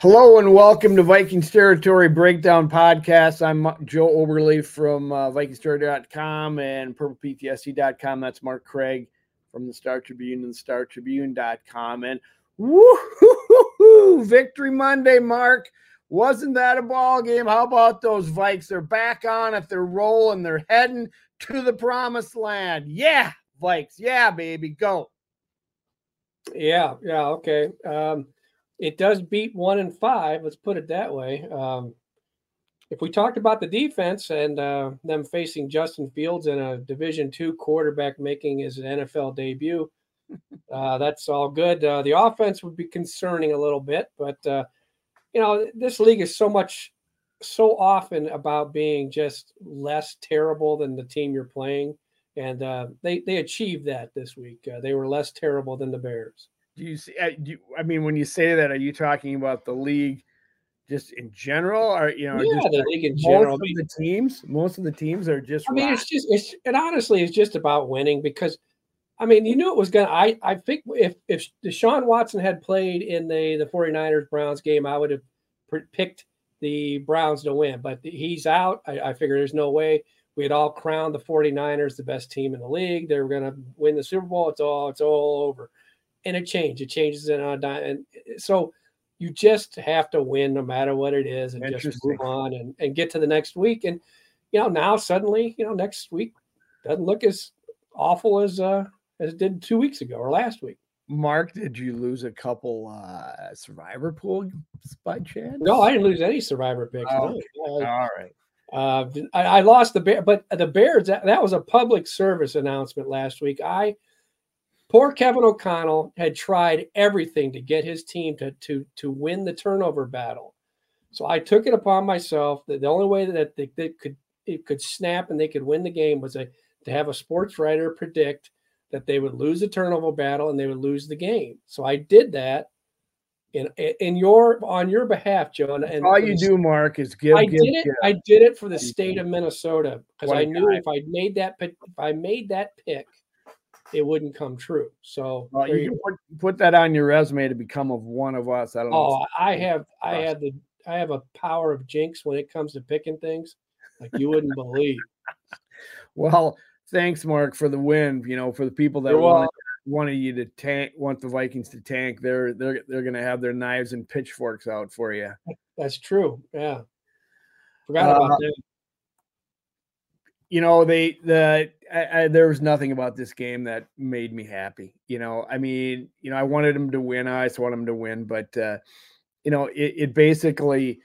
Hello and welcome to Vikings Territory Breakdown Podcast. I'm Joe Oberle from uh, VikingsTerritory.com and PurplePTSD.com. That's Mark Craig from the Star Tribune and StarTribune.com. And woo victory Monday, Mark. Wasn't that a ball game? How about those Vikes? They're back on it. They're rolling. They're heading to the promised land. Yeah, Vikes. Yeah, baby. Go. Yeah, yeah, okay. Um, it does beat one and five. Let's put it that way. Um, if we talked about the defense and uh, them facing Justin Fields in a Division two quarterback making his NFL debut, uh, that's all good. Uh, the offense would be concerning a little bit, but uh, you know this league is so much, so often about being just less terrible than the team you're playing, and uh, they they achieved that this week. Uh, they were less terrible than the Bears do you see? Uh, do you, I mean, when you say that, are you talking about the league just in general, or you know, yeah, the league in general? Most of the teams, most of the teams are just. I mean, it's just it's it honestly is just about winning because. I mean, you knew it was gonna. I I think if if Deshaun Watson had played in the the 49ers Browns game, I would have picked the Browns to win. But he's out. I, I figure there's no way we had all crowned the 49ers the best team in the league. They were going to win the Super Bowl. It's all it's all over and it changes. It changes in a dime. And eh, so you just have to win no matter what it is and just move on and, and get to the next week. And, you know, now suddenly, you know, next week doesn't look as awful as, uh, as it did two weeks ago or last week. Mark, did you lose a couple uh survivor pools by chance? No, I didn't lose any survivor picks. Oh, no. All right. Uh, I, I, lost the bear, but the Bears. That, that was a public service announcement last week. I Poor Kevin O'Connell had tried everything to get his team to, to, to win the turnover battle. So I took it upon myself that the only way that they, they could it could snap and they could win the game was a, to have a sports writer predict that they would lose the turnover battle and they would lose the game. So I did that in in your on your behalf, John. And all you do, Mark, is give. I give, did it. Give. I did it for the state of Minnesota because I knew if I made that if I made that pick, it wouldn't come true. So well, you, can put, put, that on your resume to become of one of us. I don't oh, know. I have I have the I have a power of jinx when it comes to picking things like you wouldn't believe. Well, thanks, Mark, for the win. You know, for the people that wanted, wanted you to tank, want the Vikings to tank, they're they're they're going to have their knives and pitchforks out for you. That's true. Yeah, forgot uh, about that you know they the I, I, there was nothing about this game that made me happy you know? I mean you know i wanted him to win i just want him to win but uh you know it, it basically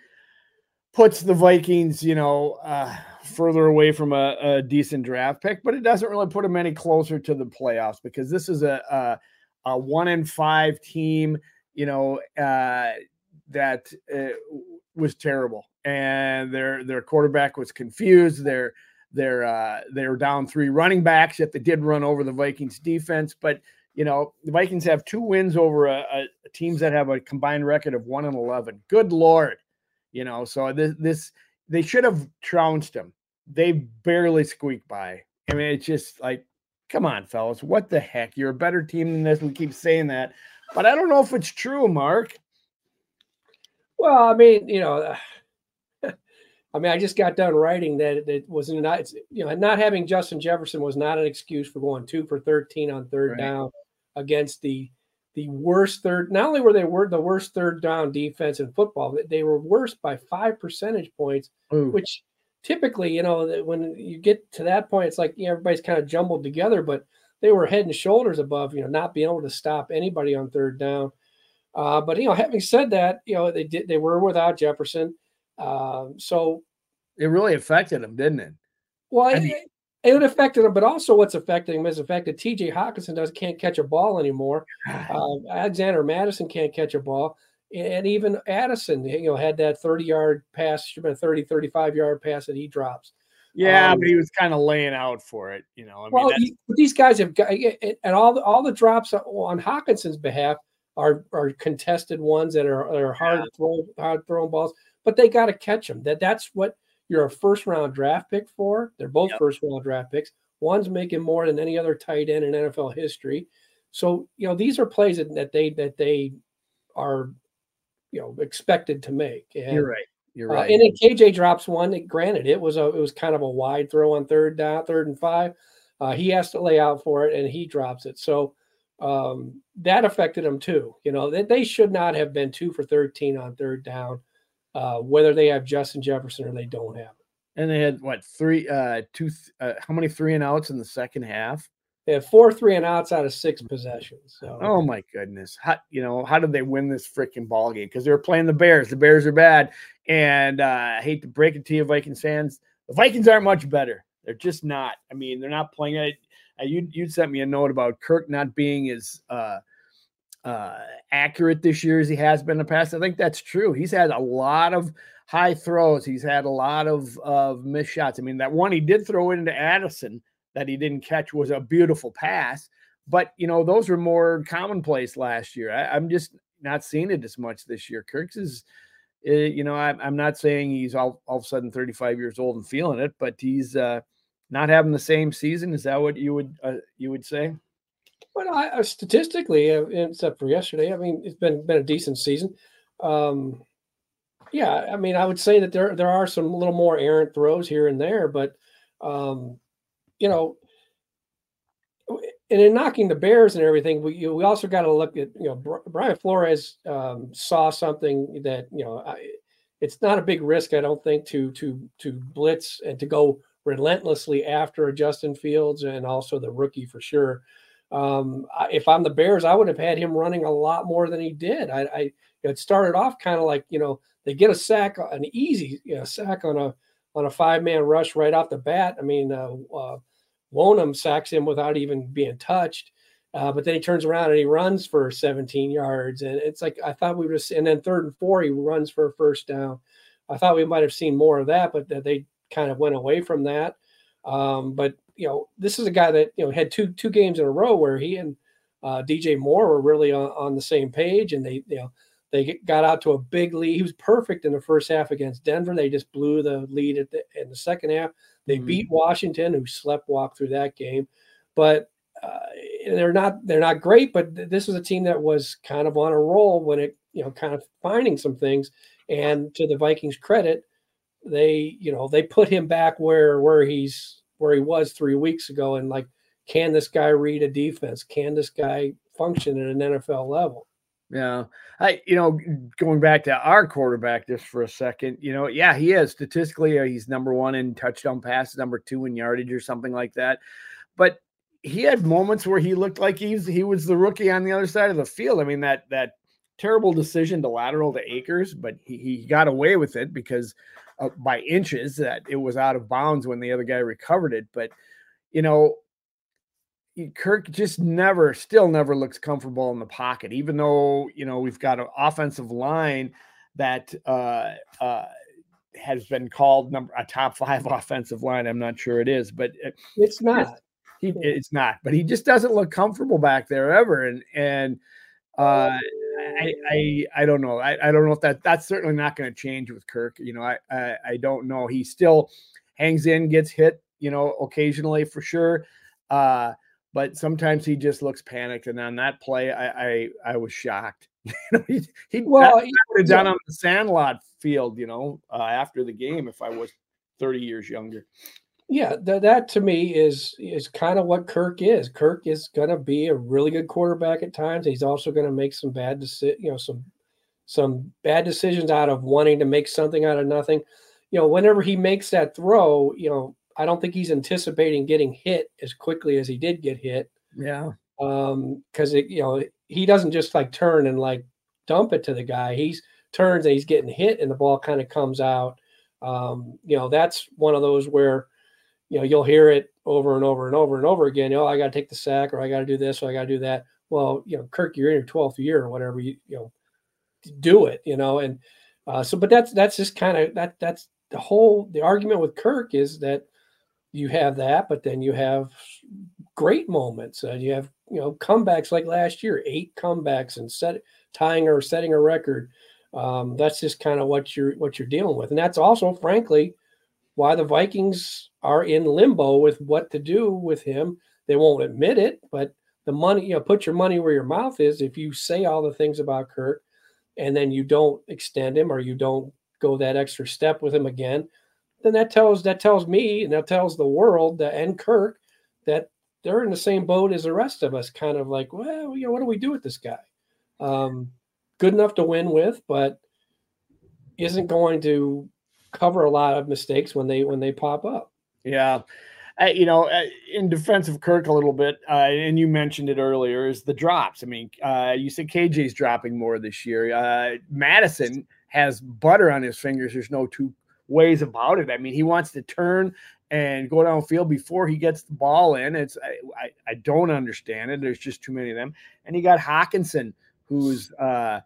puts the vikings you know uh further away from a, a, decent draft pick but it doesn't really put them any closer to the playoffs because this is a a, a one in five team you know uh that uh, was terrible and their their quarterback was confused their they're uh, they're down three running backs, yet they did run over the Vikings defense. But you know the Vikings have two wins over a, a teams that have a combined record of one and eleven. Good lord, you know. So this this they should have trounced them. They barely squeaked by. I mean, it's just like, come on, fellas, what the heck? You're a better team than this. We keep saying that, but I don't know if it's true, Mark. Well, I mean, you know, I mean, I just got done writing that it was not, you know, not having Justin Jefferson was not an excuse for going two for 13 on third right. down against the the worst third. Not only were they were the worst third down defense in football, they were worse by five percentage points, Ooh. which typically, you know, when you get to that point, it's like you know, everybody's kind of jumbled together, but they were head and shoulders above, you know, not being able to stop anybody on third down. Uh, but you know, having said that, you know, they did they were without Jefferson. Um, so it really affected him, didn't it? Well, it, it, it affected him, but also what's affecting him is affected TJ Hockenson does can't catch a ball anymore. Uh, Alexander Mattison can't catch a ball. And even Addison, you know, had that 30 yard pass, should have been 30, 35 yard pass that he drops. Yeah, um, but he was kind of laying out for it, you know. I well, he, these guys have got, and all the, all the drops on Hockenson's behalf are are contested ones that are, are hard yeah. throw hard thrown balls, but they got to catch them. That that's what you're a first round draft pick for. They're both yep. first round draft picks. One's making more than any other tight end in NFL history. So, you know, these are plays that, that they that they are, you know expected to make. And, You're right. You're uh, right. Uh, and then KJ drops one. Granted, it was a it was kind of a wide throw on third down, third and five. Uh, he has to lay out for it, and he drops it. So um, that affected him too. You know, they, they should not have been two for 13 on third down, uh, whether they have Justin Jefferson or they don't have it. And they had what three, uh, two, uh, how many three and outs in the second half? They had four three and outs out of six possessions. So. Oh my goodness! How you know how did they win this freaking ball game? Because they were playing the Bears. The Bears are bad, and uh, I hate to break it to you, Vikings fans. The Vikings aren't much better. They're just not. I mean, they're not playing it. You you sent me a note about Kirk not being as uh, uh, accurate this year as he has been in the past. I think that's true. He's had a lot of high throws. He's had a lot of of missed shots. I mean, that one he did throw into Addison that he didn't catch was a beautiful pass. But you know, those were more commonplace last year. I, am just not seeing it as much this year. Kirk's is, uh, you know, I, am not saying he's all, all of a sudden 35 years old and feeling it, but he's uh, not having the same season. Is that what you would uh, you would say? Well, I, statistically, uh, except for yesterday, I mean, it's been been a decent season. Um, yeah, I mean, I would say that there there are some little more errant throws here and there, but um, you know, and in knocking the Bears and everything, we we also got to look at you know Brian Flores um, saw something that you know I, it's not a big risk I don't think to to to blitz and to go relentlessly after Justin Fields and also the rookie for sure. Um, if I'm the Bears, I would have had him running a lot more than he did. I, I it started off kind of like you know they get a sack, an easy you know, sack on a on a five man rush right off the bat. I mean, uh, uh, Wonnum sacks him without even being touched. Uh, but then he turns around and he runs for 17 yards. And it's like, I thought we would have, and then third and four, he runs for a first down. I thought we might have seen more of that, but they kind of went away from that. Um, but, you know, this is a guy that, you know, had two, two games in a row where he and uh, DJ Moore were really on, on the same page and they, you know, they got out to a big lead. He was perfect in the first half against Denver. They just blew the lead at the, in the second half. They mm-hmm. beat Washington, who slept walk through that game. But uh, they're not they're not great. But this is a team that was kind of on a roll when it you know kind of finding some things. And to the Vikings' credit, they you know they put him back where where he's where he was three weeks ago. And like, can this guy read a defense? Can this guy function at an NFL level? Yeah. I, you know, going back to our quarterback just for a second, you know, yeah, he is statistically, uh, he's number one in touchdown passes, number two in yardage or something like that. But he had moments where he looked like he's, he was the rookie on the other side of the field. I mean, that, that terrible decision to lateral to Akers but he, he got away with it because uh, by inches that it was out of bounds when the other guy recovered it. But, you know, Kirk just never, still never looks comfortable in the pocket, even though you know we've got an offensive line that uh, uh, has been called number a top five offensive line. I'm not sure it is, but it, it's not. He, it's not, but he just doesn't look comfortable back there ever, and and uh, I, I I don't know. I, I don't know if that that's certainly not going to change with Kirk. You know, I, I I don't know. He still hangs in, gets hit, you know, occasionally for sure. Uh, but sometimes he just looks panicked. And on that play, I I, I was shocked. he, he well, he would have done on the Sandlot field, you know, uh, after the game if I was 30 years younger. Yeah, th- that to me is is kind of what Kirk is. Kirk is going to be a really good quarterback at times. He's also going to make some bad deci- you know, some some bad decisions out of wanting to make something out of nothing. You know, whenever he makes that throw, you know, I don't think he's anticipating getting hit as quickly as he did get hit. Yeah. Um, because it, you know, he doesn't just like turn and like dump it to the guy. He's turns and he's getting hit and the ball kind of comes out. Um, you know, that's one of those where, you know, you'll hear it over and over and over and over again. Oh, I got to take the sack or I got to do this or I got to do that. Well, you know, Kirk, you're in your 12th year or whatever, you, you know, do it, you know, and uh, so, but that's, that's just kind of that, that's the whole, the argument with Kirk is that, you have that, but then you have great moments. Uh, you have you know comebacks like last year, eight comebacks and set tying or setting a record. Um, that's just kind of what you're what you're dealing with, and that's also, frankly, why the Vikings are in limbo with what to do with him. They won't admit it, but the money, you know, put your money where your mouth is. If you say all the things about Kirk, and then you don't extend him or you don't go that extra step with him again, then that tells that tells me and that tells the world that, and Kirk that they're in the same boat as the rest of us, kind of like, well, you know, what do we do with this guy? Um, good enough to win with, but isn't going to cover a lot of mistakes when they when they pop up. Yeah. You know, in defense of Kirk a little bit, uh, and you mentioned it earlier, is the drops. I mean, uh, you said KJ's dropping more this year. Uh, Mattison has butter on his fingers. There's no two ways about it. I mean, he wants to turn and go downfield before he gets the ball in. It's I, I, I don't understand it. There's just too many of them. And you got Hockenson, who's uh,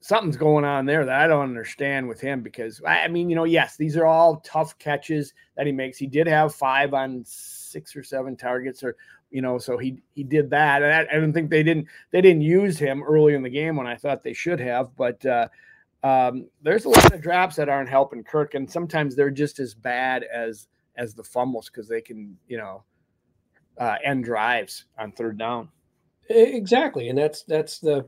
something's going on there that I don't understand with him because I mean, you know, yes, these are all tough catches that he makes. He did have five on six or seven targets, or you know, so he he did that. And I, I don't think they didn't they didn't use him early in the game when I thought they should have, but. uh um, there's a lot of drops that aren't helping Kirk, and sometimes they're just as bad as as the fumbles because they can, you know, uh, end drives on third down. Exactly, and that's that's the,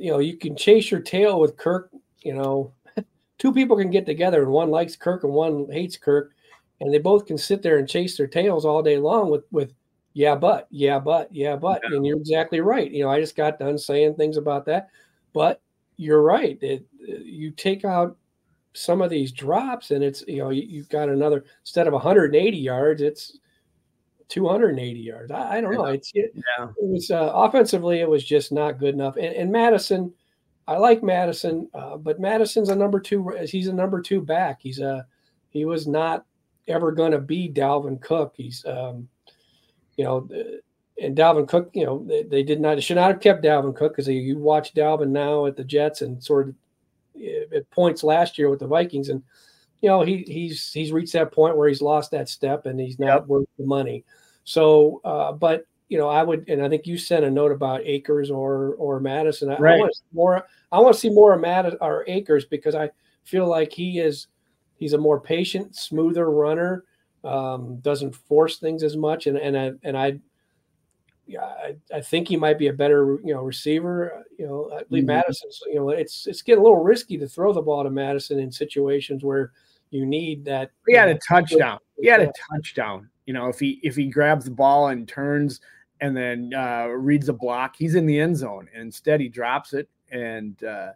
you know, you can chase your tail with Kirk. You know, two people can get together, and one likes Kirk and one hates Kirk, and they both can sit there and chase their tails all day long with with yeah, but yeah, but yeah, but, yeah. and you're exactly right. You know, I just got done saying things about that, but you're right. It, you take out some of these drops, and it's you know you, have got another instead of 180 yards, it's 280 yards. I, I don't know. It's it, yeah. it was uh, offensively, it was just not good enough. And, and Mattison, I like Mattison, uh, but Mattison's a number two. He's a number two back. He's a he was not ever going to be Dalvin Cook. He's um, you know and Dalvin Cook, you know, they, they did not, should not have kept Dalvin Cook because you watch Dalvin now at the Jets and sort of eh, at points last year with the Vikings, and you know he he's he's reached that point where he's lost that step and he's not yep. worth the money. So, uh, but you know, I would, and I think you sent a note about Akers or or Mattison. I, right. I want to see more. I want to see more of Matt or Akers because I feel like he is he's a more patient, smoother runner. Um, doesn't force things as much, and and I and I yeah, I, I, think he might be a better, you know, receiver. You know, I believe mm-hmm. Mattison. You know, it's it's getting a little risky to throw the ball to Mattison in situations where you need that. He had know, a touchdown. He had a touchdown. You know, if he if he grabs the ball and turns and then uh, reads a block, he's in the end zone. And instead, he drops it and uh,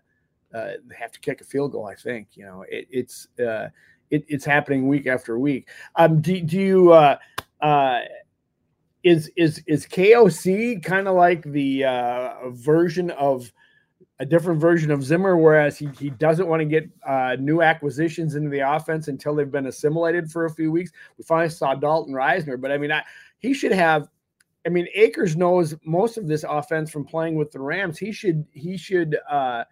uh, have to kick a field goal. I think. You know, it, it's uh, it, it's happening week after week. Um, do, do you? Uh, uh, is is is KOC kind of like the uh, version of a different version of Zimmer, whereas he, he doesn't want to get uh, new acquisitions into the offense until they've been assimilated for a few weeks. We finally saw Dalton Risner, but I mean, I, he should have. I mean, Akers knows most of this offense from playing with the Rams. He should he should uh,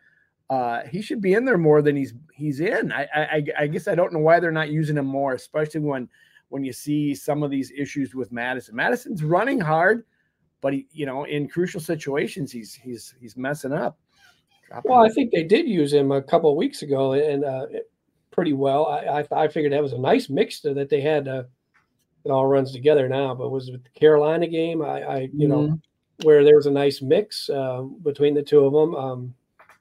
uh, he should be in there more than he's he's in. I, I I guess I don't know why they're not using him more, especially when when you see some of these issues with Mattison. Mattison's running hard, but he, you know, in crucial situations, he's he's he's messing up. Dropping well, I think they did use him a couple of weeks ago, and uh, pretty well. I, I, I figured that was a nice mixture that they had. Uh, it all runs together now, but was with the Carolina game, I, I you mm-hmm. know, where there was a nice mix uh, between the two of them. Um,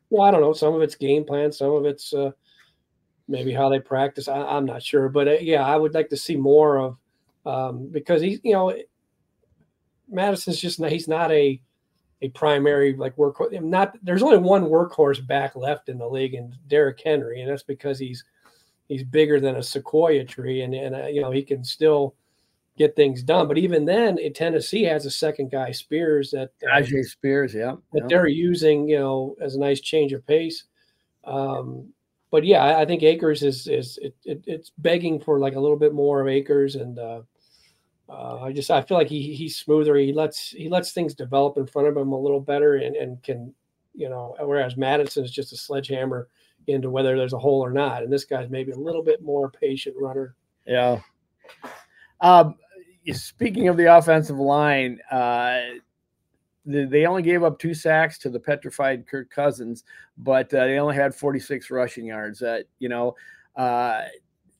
well, I don't know. Some of it's game plan, some of it's uh, maybe how they practice. I, am not sure, but uh, yeah, I would like to see more of um, because he's you know Mattison's just not, he's not a a primary like workhorse. not there's only one workhorse back left in the league and Derrick Henry and that's because he's he's bigger than a sequoia tree and and uh, you know he can still get things done but even then in Tennessee has a second guy Spears that uh, Tyjae Spears yeah that yeah. they're using you know as a nice change of pace um, but yeah, I think Akers is is it, it, it's begging for like a little bit more of Akers, and uh, uh, I just I feel like he he's smoother. He lets he lets things develop in front of him a little better, and and can you know whereas Mattison is just a sledgehammer into whether there's a hole or not, and this guy's maybe a little bit more patient runner. Yeah. Um, speaking of the offensive line, uh, they only gave up two sacks to the petrified Kirk Cousins, but uh, they only had 46 rushing yards. Uh, you know, uh,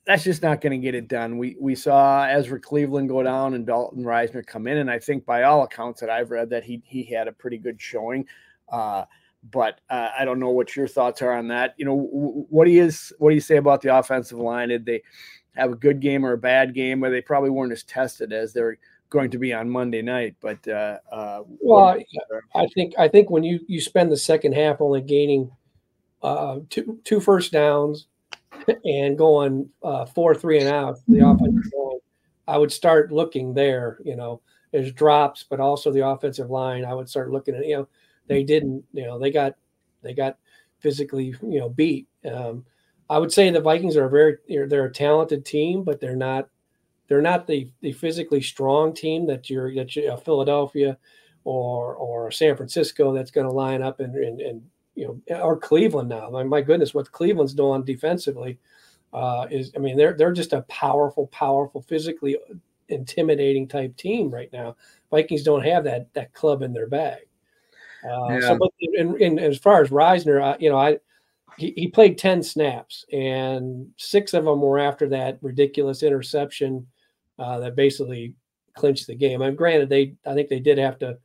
that's just not going to get it done. We we saw Ezra Cleveland go down and Dalton Risner come in, and I think by all accounts that I've read that he he had a pretty good showing. Uh, but uh, I don't know what your thoughts are on that. You know, w- what do you what do you say about the offensive line? Did they have a good game or a bad game? Where they probably weren't as tested as they're going to be on Monday night. But uh, uh, well, I think I think when you you spend the second half only gaining uh, two two first downs and going uh, four three and out the offensive line, I would start looking there. You know, there's drops, but also the offensive line. I would start looking at you know they didn't you know they got they got physically you know beat. Um, I would say the Vikings are a very they're, they're a talented team, but they're not they're not the, the physically strong team that you're that you, uh, Philadelphia or or San Francisco that's going to line up and, and, and you know or Cleveland now. My, my goodness, what Cleveland's doing defensively uh, is I mean they're they're just a powerful, powerful, physically intimidating type team right now. Vikings don't have that that club in their bag. Uh, yeah. So, but in, in, as far as Risner, uh, you know, I he, he played ten snaps, and six of them were after that ridiculous interception uh, that basically clinched the game. And granted, they I think they did have to.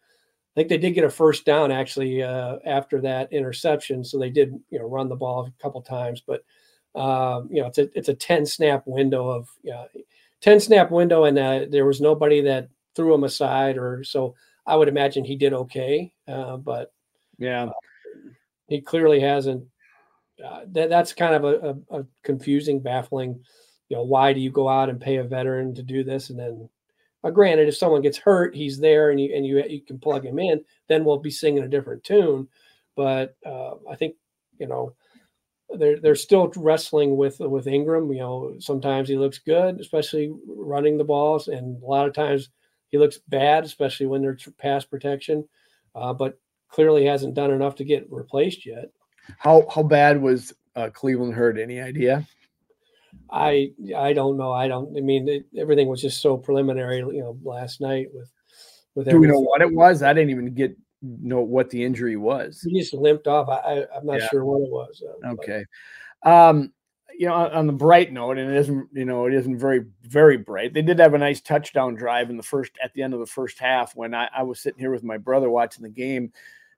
I think they did get a first down actually uh, after that interception, so they did you know run the ball a couple times. But um, you know, it's a it's a ten snap window of uh, ten snap window, and uh, there was nobody that threw him aside or so. I would imagine he did okay, uh, but yeah, uh, he clearly hasn't. Uh, that that's kind of a, a, a, confusing, baffling. You know, why do you go out and pay a veteran to do this, and then, uh, granted, if someone gets hurt, he's there, and you and you you can plug him in. Then we'll be singing a different tune. But uh, I think you know they're they're still wrestling with with Ingram. You know, sometimes he looks good, especially running the balls, and a lot of times he looks bad, especially when they're pass protection, uh, but clearly hasn't done enough to get replaced yet. How how bad was uh, Cleveland hurt? Any idea? I I don't know. I don't. I mean, it, everything was just so preliminary. You know, last night with with. Do we know what it was? I didn't even get know what the injury was. He just limped off. I, I am not yeah. sure what it was. Uh, okay. Um, you know, on the bright note, and it isn't, you know, it isn't very, very bright. They did have a nice touchdown drive in the first, at the end of the first half when I, I was sitting here with my brother watching the game.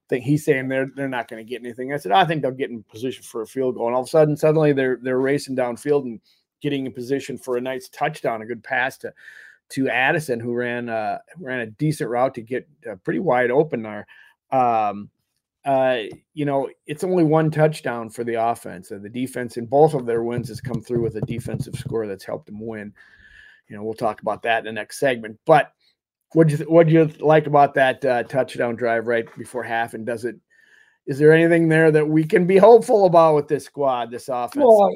Think he's saying they're they're not going to get anything. I said I think they'll get in position for a field goal. And all of a sudden, suddenly they're they're racing downfield and getting in position for a nice touchdown, a good pass to to Addison, who ran uh ran a decent route to get uh, pretty wide open there. Um, uh, you know, it's only one touchdown for the offense. and the defense in both of their wins has come through with a defensive score that's helped them win. You know, we'll talk about that in the next segment. But what you what do you like about that uh, touchdown drive right before half? And does it is there anything there that we can be hopeful about with this squad, this offense? Well,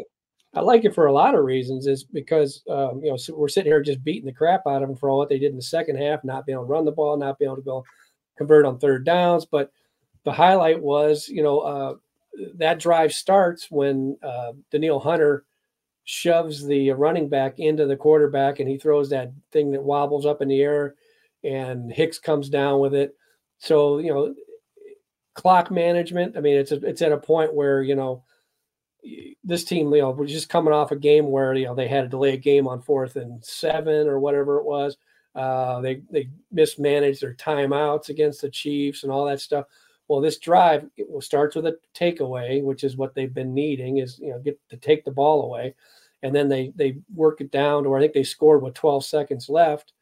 I, I like it for a lot of reasons. Is because um, you know so we're sitting here just beating the crap out of them for all what they did in the second half, not being able to run the ball, not being able to go convert on third downs, but the highlight was, you know, uh, that drive starts when uh, Danielle Hunter shoves the running back into the quarterback and he throws that thing that wobbles up in the air and Hicks comes down with it. So, you know, clock management, I mean, it's a, it's at a point where, you know, this team, you know, we're just coming off a game where, you know, they had to delay a game on fourth and seven or whatever it was. Uh, they, they mismanaged their timeouts against the Chiefs and all that stuff. Well, this drive it starts with a takeaway, which is what they've been needing, is you know get to take the ball away, and then they they work it down to where I think they scored with 12 seconds left.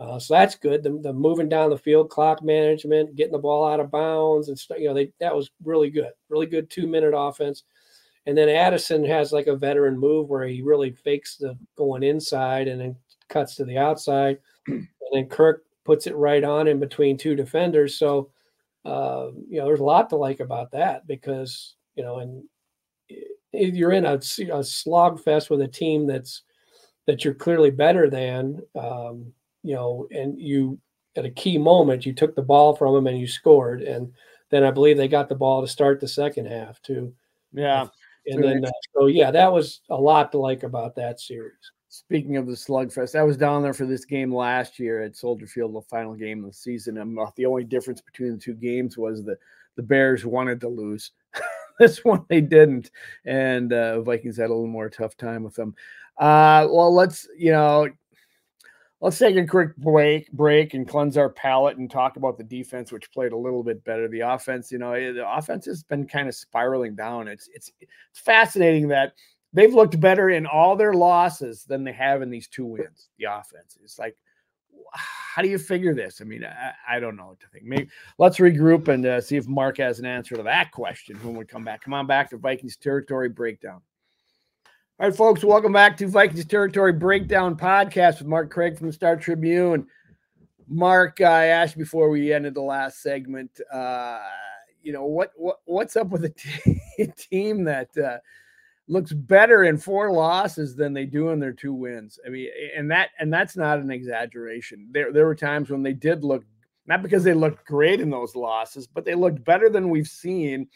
Uh, so that's good. The, the, moving down the field, clock management, getting the ball out of bounds, and stuff. You know, they that was really good, really good two minute offense. And then Addison has like a veteran move where he really fakes the going inside and then cuts to the outside, and then Kirk puts it right on in between two defenders. So uh, you know, there's a lot to like about that because you know, and you're in a, a slog fest with a team that's that you're clearly better than, um, you know, and you at a key moment you took the ball from them and you scored, and then I believe they got the ball to start the second half too. Yeah, and then uh, so yeah, that was a lot to like about that series. Speaking of the slugfest, I was down there for this game last year at Soldier Field, the final game of the season. And the only difference between the two games was that the Bears wanted to lose. this one they didn't, and uh, Vikings had a little more tough time with them. Uh, well, let's you know, let's take a quick break, break and cleanse our palate and talk about the defense, which played a little bit better. The offense, you know, eh, the offense has been kind of spiraling down. It's it's fascinating that they've looked better in all their losses than they have in these two wins. The offense. It's like, how do you figure this? I mean, I, I don't know what to think. Maybe let's regroup and uh, see if Mark has an answer to that question when we come back. Come on back to Vikings territory breakdown. All right, folks, welcome back to Vikings Territory Breakdown Podcast with Mark Craig from the Star Tribune. Mark, I asked before we ended the last segment, uh, you know, what, what what's up with a t- team that uh, looks better in four losses than they do in their two wins? I mean, and that and that's not an exaggeration. There there were times when they did look not because they looked great in those losses, but they looked better than we've seen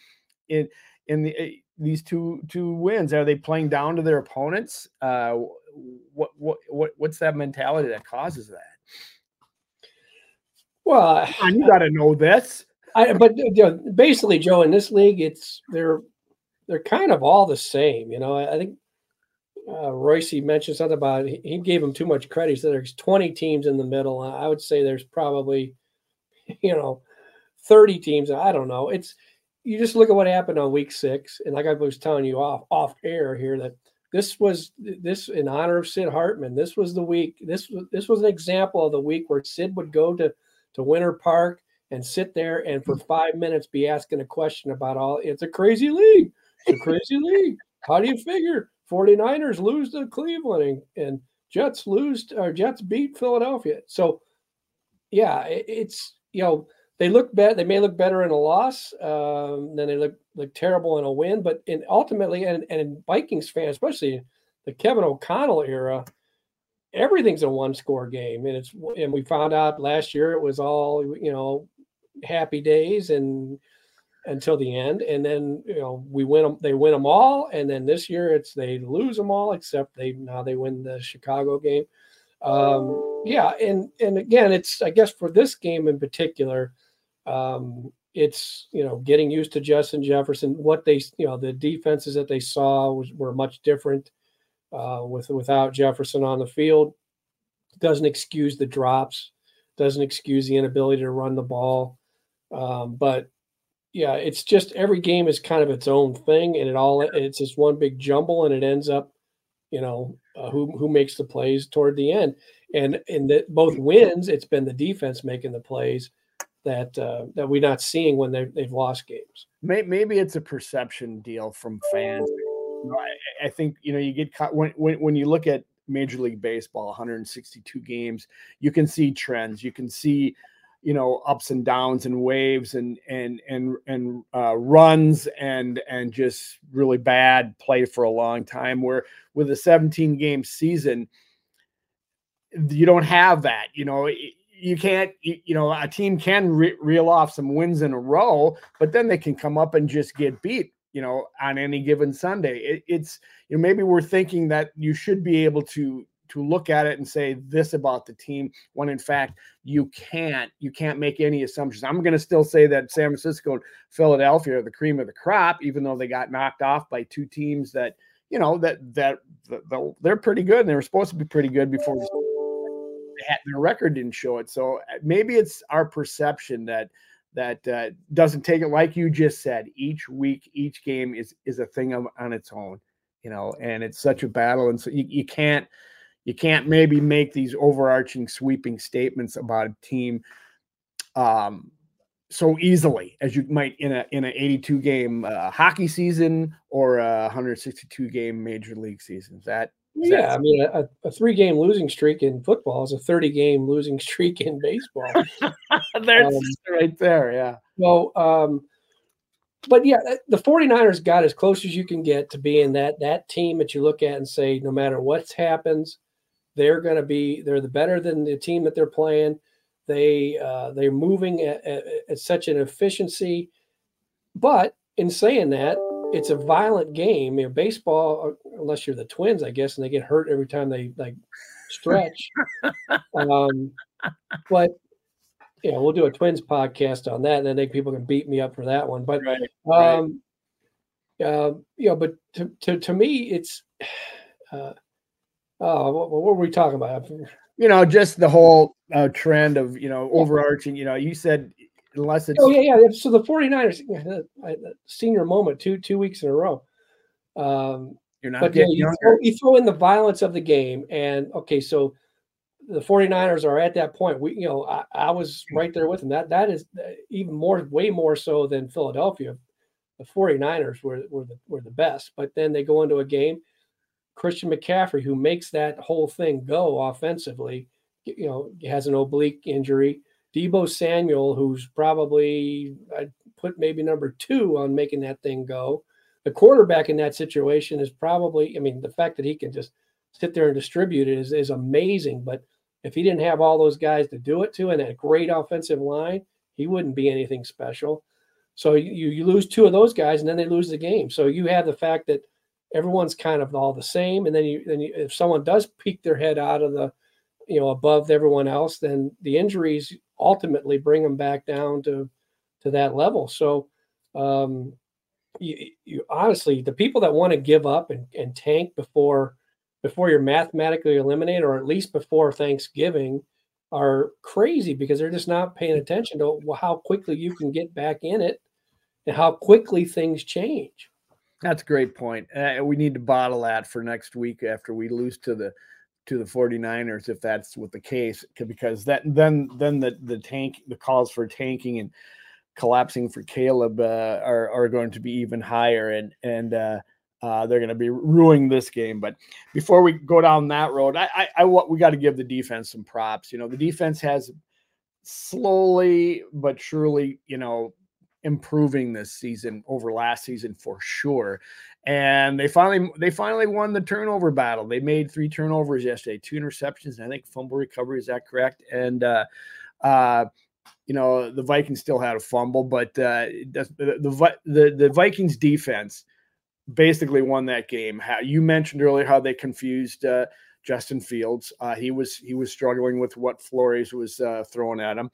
in in the these two two wins? Are they playing down to their opponents? Uh, what what what what's that mentality that causes that? Well, you got to know this. I, but you know, basically, Joe, in this league, it's they're they're kind of all the same. You know, I, think uh, Royce mentioned something about he gave him too much credit. He said there's 20 teams in the middle. I would say there's probably, you know, 30 teams. I don't know. It's you just look at what happened on week six, and like I was telling you off off air here that this was this in honor of Sid Hartman. This was the week. This was this was an example of the week where Sid would go to to Winter Park and sit there and for five minutes be asking a question about all. It's a crazy league. It's a crazy league. How do you figure 49ers lose to Cleveland and, and Jets lose or Jets beat Philadelphia? So yeah, it, it's you know they look bad. They may look better in a loss um, than they look look terrible in a win. But in ultimately, and, and in Vikings fans, especially the Kevin O'Connell era, everything's a one score game, and it's and we found out last year it was all you know happy days and until the end, and then you know we win them. They win them all, and then this year it's they lose them all except they now they win the Chicago game. Um, yeah, and and again, it's I guess for this game in particular um, it's you know getting used to Justin Jefferson. What they you know the defenses that they saw was, were much different uh, with without Jefferson on the field. Doesn't excuse the drops. Doesn't excuse the inability to run the ball. Um, but yeah, it's just every game is kind of its own thing, and it all it's just one big jumble, and it ends up, you know, uh, who who makes the plays toward the end. And in the, both wins, it's been the defense making the plays that uh, that we're not seeing when they they've lost games. Maybe it's a perception deal from fans. I, I think you know you get caught when, when when you look at Major League Baseball, 162 games, you can see trends. You can see you know ups and downs and waves and and and and uh, runs and and just really bad play for a long time. Where with a 17 game season, you don't have that. You know, you can't you know a team can re- reel off some wins in a row but then they can come up and just get beat you know on any given sunday. It, it's you know maybe we're thinking that you should be able to to look at it and say this about the team when in fact you can't you can't make any assumptions. I'm going to still say that san francisco and philadelphia are the cream of the crop even though they got knocked off by two teams that you know that that, that they're pretty good and they were supposed to be pretty good before had, their record didn't show it. So uh, maybe it's our perception that that uh, doesn't take it like you just said. Each week, each game is is a thing of, on its own, you know, and it's such a battle, and so you, you can't you can't maybe make these overarching sweeping statements about a team um, so easily as you might in a in an 82 game uh, hockey season or a 162 game major league season. That yeah, I mean, a, a, three game losing streak in football is a 30 game losing streak in baseball. That's um, right there. Yeah. Well, um, but yeah, the 49ers got as close as you can get to being that that team that you look at and say, no matter what happens, they're going to be they're the better than the team that they're playing. They uh, they're moving at, at, at such an efficiency, but in saying that, it's a violent game. You know, baseball, uh, unless you're the Twins, I guess, and they get hurt every time they like stretch. um, but yeah, we'll do a Twins podcast on that, and I think people can beat me up for that one. But right, um, right. Uh, you know, but to, to, to me, it's uh, oh, what, what, were we talking about? you know, just the whole uh, trend of you know overarching. You know, you said unless it's oh yeah yeah. So the 49ers senior moment two two weeks in a row. Um, you're not but getting yeah, you, younger. throw, you throw in the violence of the game, and okay, so the 49ers are at that point. We, you know, I, I was right there with them. That that is uh, even more, way more so than Philadelphia. The 49ers were were the, were the best, but then they go into a game. Christian McCaffrey, who makes that whole thing go offensively, you know, has an oblique injury. Deebo Samuel, who's probably I'd put maybe number two on making that thing go. The quarterback in that situation is probably, I mean, the fact that he can just sit there and distribute it is, is amazing. But if he didn't have all those guys to do it to and a great offensive line, he wouldn't be anything special. So you you lose two of those guys and then they lose the game. So you have the fact that everyone's kind of all the same, and then you then you, if someone does peek their head out of the you know above everyone else, then the injuries ultimately bring them back down to to that level. So um, you, you honestly the people that want to give up and, and tank before before you're mathematically eliminated, or at least before Thanksgiving, are crazy because they're just not paying attention to how quickly you can get back in it and how quickly things change. That's a great point. Uh, we need to bottle that for next week after we lose to the to the 49ers if that's what the case because that then then the the tank the calls for tanking and collapsing for Caleb uh, are are going to be even higher and and uh, uh, they're going to be ruining this game. But before we go down that road, I, I, I we got to give the defense some props. You know, the defense has slowly but surely, you know, improving this season over last season for sure. And they finally they finally won the turnover battle. They made three turnovers yesterday, two interceptions, I think fumble recovery. Is that correct? And uh, uh, you know the Vikings still had a fumble, but uh, the, the the the Vikings defense basically won that game. How you mentioned earlier how they confused uh, Justin Fields. Uh, he was he was struggling with what Flores was uh, throwing at him.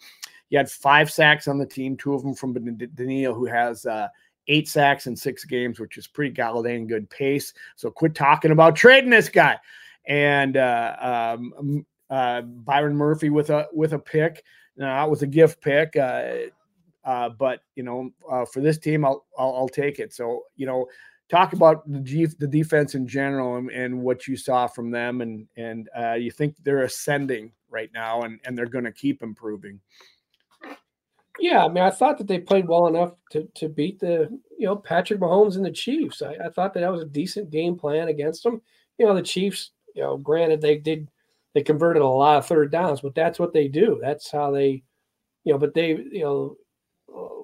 He had five sacks on the team, two of them from Danielle, who has uh, eight sacks in six games, which is pretty goddamn good pace. So quit talking about trading this guy. And uh, um, uh, Byron Murphy with a with a pick. Now that was a gift pick. Uh, but you know, uh, for this team, I'll, I'll, I'll take it. So you know, talk about the G, the defense in general and, and, what you saw from them, and and uh, you think they're ascending right now, and and they're going to keep improving. Yeah, I mean, I thought that they played well enough to to beat the you know Patrick Mahomes and the Chiefs. I, I thought that that was a decent game plan against them. You know, the Chiefs. You know, granted they did they converted a lot of third downs, but that's what they do. That's how they, you know. But they, you know,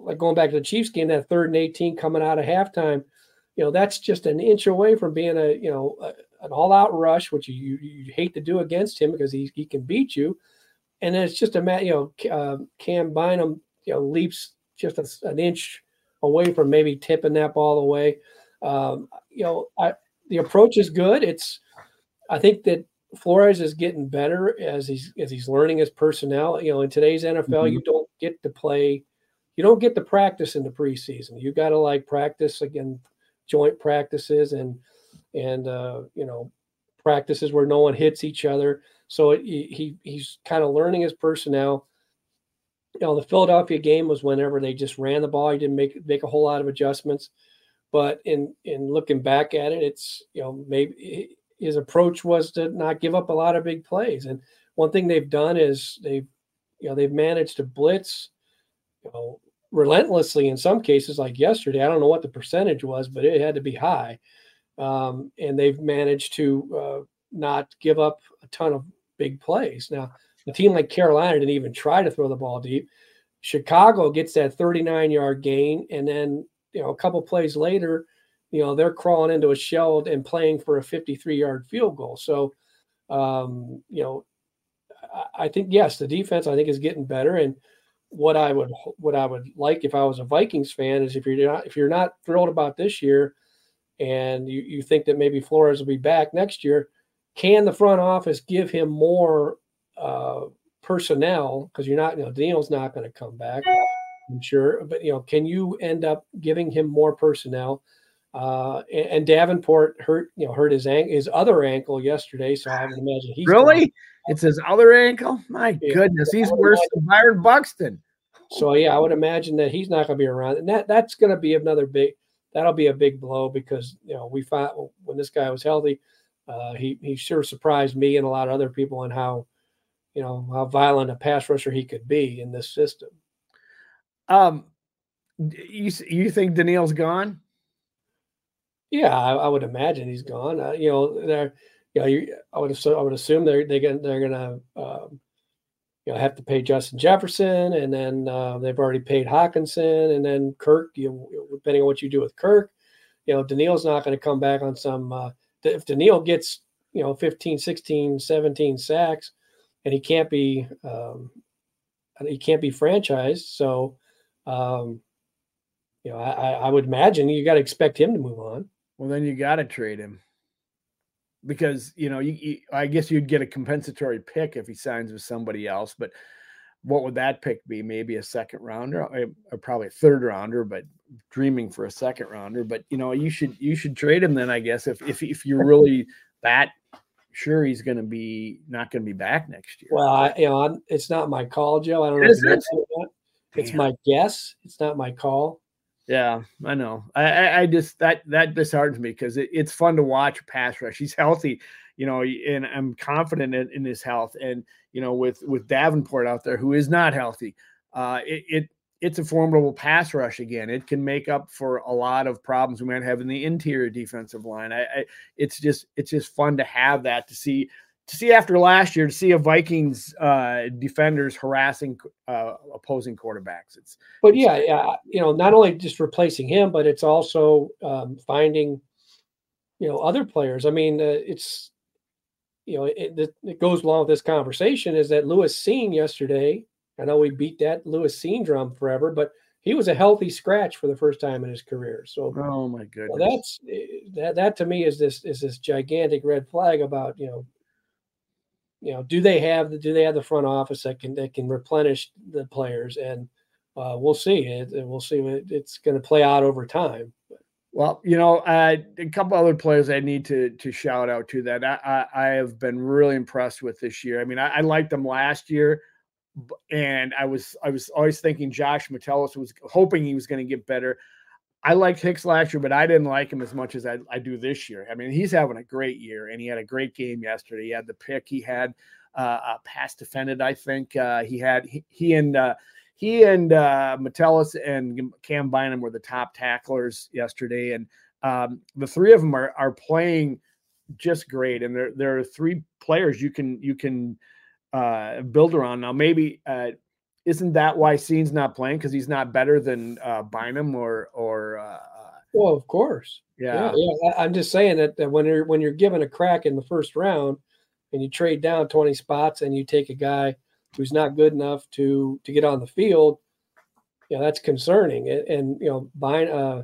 like going back to the Chiefs game, that third and eighteen coming out of halftime you know that's just an inch away from being a you know a, an all-out rush, which you, you hate to do against him because he, he can beat you. And it's just a matter, you know, uh, Cam Bynum, you know, leaps just a, an inch away from maybe tipping that ball away. Um, you know, I, the approach is good. It's, I think that Flores is getting better as he's as he's learning his personnel. You know, in today's NFL, mm-hmm. you don't get to play, you don't get to practice in the preseason. You got to like practice again joint practices and and uh, you know practices where no one hits each other. So it, he he's kind of learning his personnel. You know, the Philadelphia game was whenever they just ran the ball. He didn't make make a whole lot of adjustments. But in in looking back at it, it's you know maybe his approach was to not give up a lot of big plays. And one thing they've done is they've you know they've managed to blitz you know relentlessly in some cases, like yesterday. I don't know what the percentage was, but it had to be high. Um, and they've managed to uh, not give up a ton of big plays. Now, a team like Carolina didn't even try to throw the ball deep. Chicago gets that 39 yard gain, and then you know a couple plays later, you know they're crawling into a shell and playing for a 53 yard field goal. So, um, you know, I, I think yes, the defense I think is getting better, and what I would what I would like if I was a Vikings fan is if you're not if you're not thrilled about this year and you, you think that maybe Flores will be back next year, can the front office give him more uh, personnel? Because you're not, you know, Danielle's not going to come back, I'm sure. But you know, can you end up giving him more personnel Uh, and, and, Davenport hurt, you know, hurt his ankle, his other ankle yesterday. So I would imagine he's really. It's his other ankle. My yeah. goodness, he's worse than Byron Buxton. So yeah, I would imagine that he's not going to be around, and that that's going to be another big. That'll be a big blow because you know we found when this guy was healthy, uh, he he sure surprised me and a lot of other people on how, you know, how violent a pass rusher he could be in this system. Um, you you think Danielle's gone? Yeah, I, I would imagine he's gone. Uh, you know, they're, you know, you, I would assume, I would assume they're they are they're gonna um, you know have to pay Justin Jefferson, and then uh, they've already paid Hockenson, and then Kirk. You know, depending on what you do with Kirk, you know, Danielle's not going to come back on some. Uh, if Danielle gets you know 15, 16, 17 sacks, and he can't be um, he can't be franchised, so. Um, you know, I, I would imagine you got to expect him to move on. Well, then you got to trade him because you know you, you, I guess you'd get a compensatory pick if he signs with somebody else, but what would that pick be? Maybe a second rounder, or probably a third rounder, but dreaming for a second rounder. But you know, you should you should trade him then, I guess, if if if you're really that sure he's going to be not going to be back next year. Well, I, you know, I'm, it's not my call, Joe. I don't know. Is it? It's my guess. It's not my call. Yeah, I know. I, I, I just that that disheartens me because it, it's fun to watch pass rush. He's healthy, you know, and I'm confident in, in his health. And you know, with with Davenport out there who is not healthy, uh, it, it it's a formidable pass rush again. It can make up for a lot of problems we might have in the interior defensive line. I, I it's just it's just fun to have that to see to see after last year to see a Vikings uh, defenders harassing uh, opposing quarterbacks. It's but yeah, yeah, you know, not only just replacing him, but it's also um, finding you know other players. I mean, uh, it's you know it, it, goes along with this conversation is that Lewis Cine yesterday. I know we beat that Lewis Cine drum forever, but he was a healthy scratch for the first time in his career. So, oh my goodness, well, that's eh, that. That to me is this is this gigantic red flag about you know you know, do they have the do they have the front office that can that can replenish the players? And uh, we'll see. It, we'll see. It, it's going to play out over time. Well, you know, uh, a couple other players I need to to shout out to that I, I, I have been really impressed with this year. I mean, I, I, liked them last year, and I was I was always thinking Josh Metellus was hoping he was going to get better. I liked Hicks last year, but I didn't like him as much as I, I, do this year. I mean, he's having a great year, and he had a great game yesterday. He had the pick. He had uh, a pass defended. I think uh, he had he, he and uh, he and uh, Metellus and Cam Bynum were the top tacklers yesterday, and um, the three of them are are playing just great. And there there are three players you can you can uh, build around now. Maybe uh, isn't that why Cine's not playing because he's not better than uh, Bynum or or? Uh, well, of course. Yeah. yeah, yeah. I'm just saying that, that when you're when you're given a crack in the first round, and you trade down 20 spots, and you take a guy who's not good enough to to get on the field, you know that's concerning. And, and you know, Byn, uh,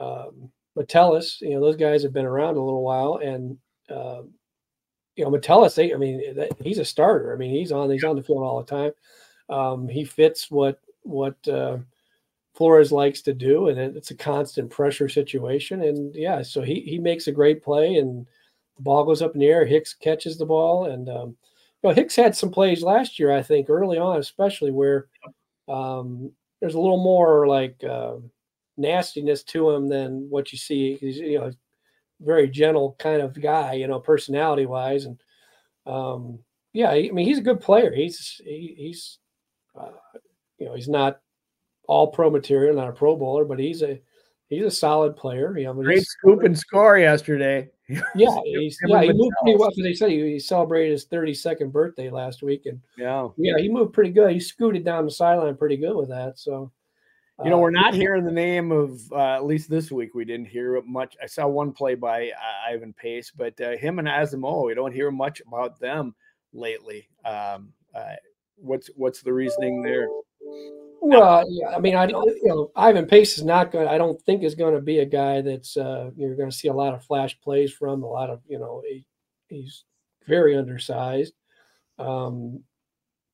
um, Metellus, you know, those guys have been around a little while, and uh, you know, Metellus, they, I mean, he's a starter. I mean, he's on he's on the field all the time. Um, he fits what what uh, Flores likes to do, and it's a constant pressure situation. And yeah, so he he makes a great play, and the ball goes up in the air. Hicks catches the ball, and um, you know Hicks had some plays last year, I think, early on, especially where um, there's a little more like uh, nastiness to him than what you see. He's you know very gentle kind of guy, you know, personality wise, and um, yeah, I mean he's a good player. He's he, he's uh, you know, he's not all pro material, not a pro bowler, but he's a he's a solid player. You know, great scoop and score yesterday. yeah, he's, yeah, he moved pretty well. They said he, he, celebrated his 32nd birthday last week, and yeah, yeah, he moved pretty good. He scooted down the sideline pretty good with that. So, you know, we're uh, not hearing the name of uh, at least this week. We didn't hear much. I saw one play by uh, Ivan Pace, but uh, him and Asamoah, we don't hear much about them lately. Um, uh, what's what's the reasoning there? Well, yeah, I mean, I don't, you know, Ivan Pace is not going. I don't think is going to be a guy that's uh, you're going to see a lot of flash plays from. A lot of you know, he, he's very undersized, um,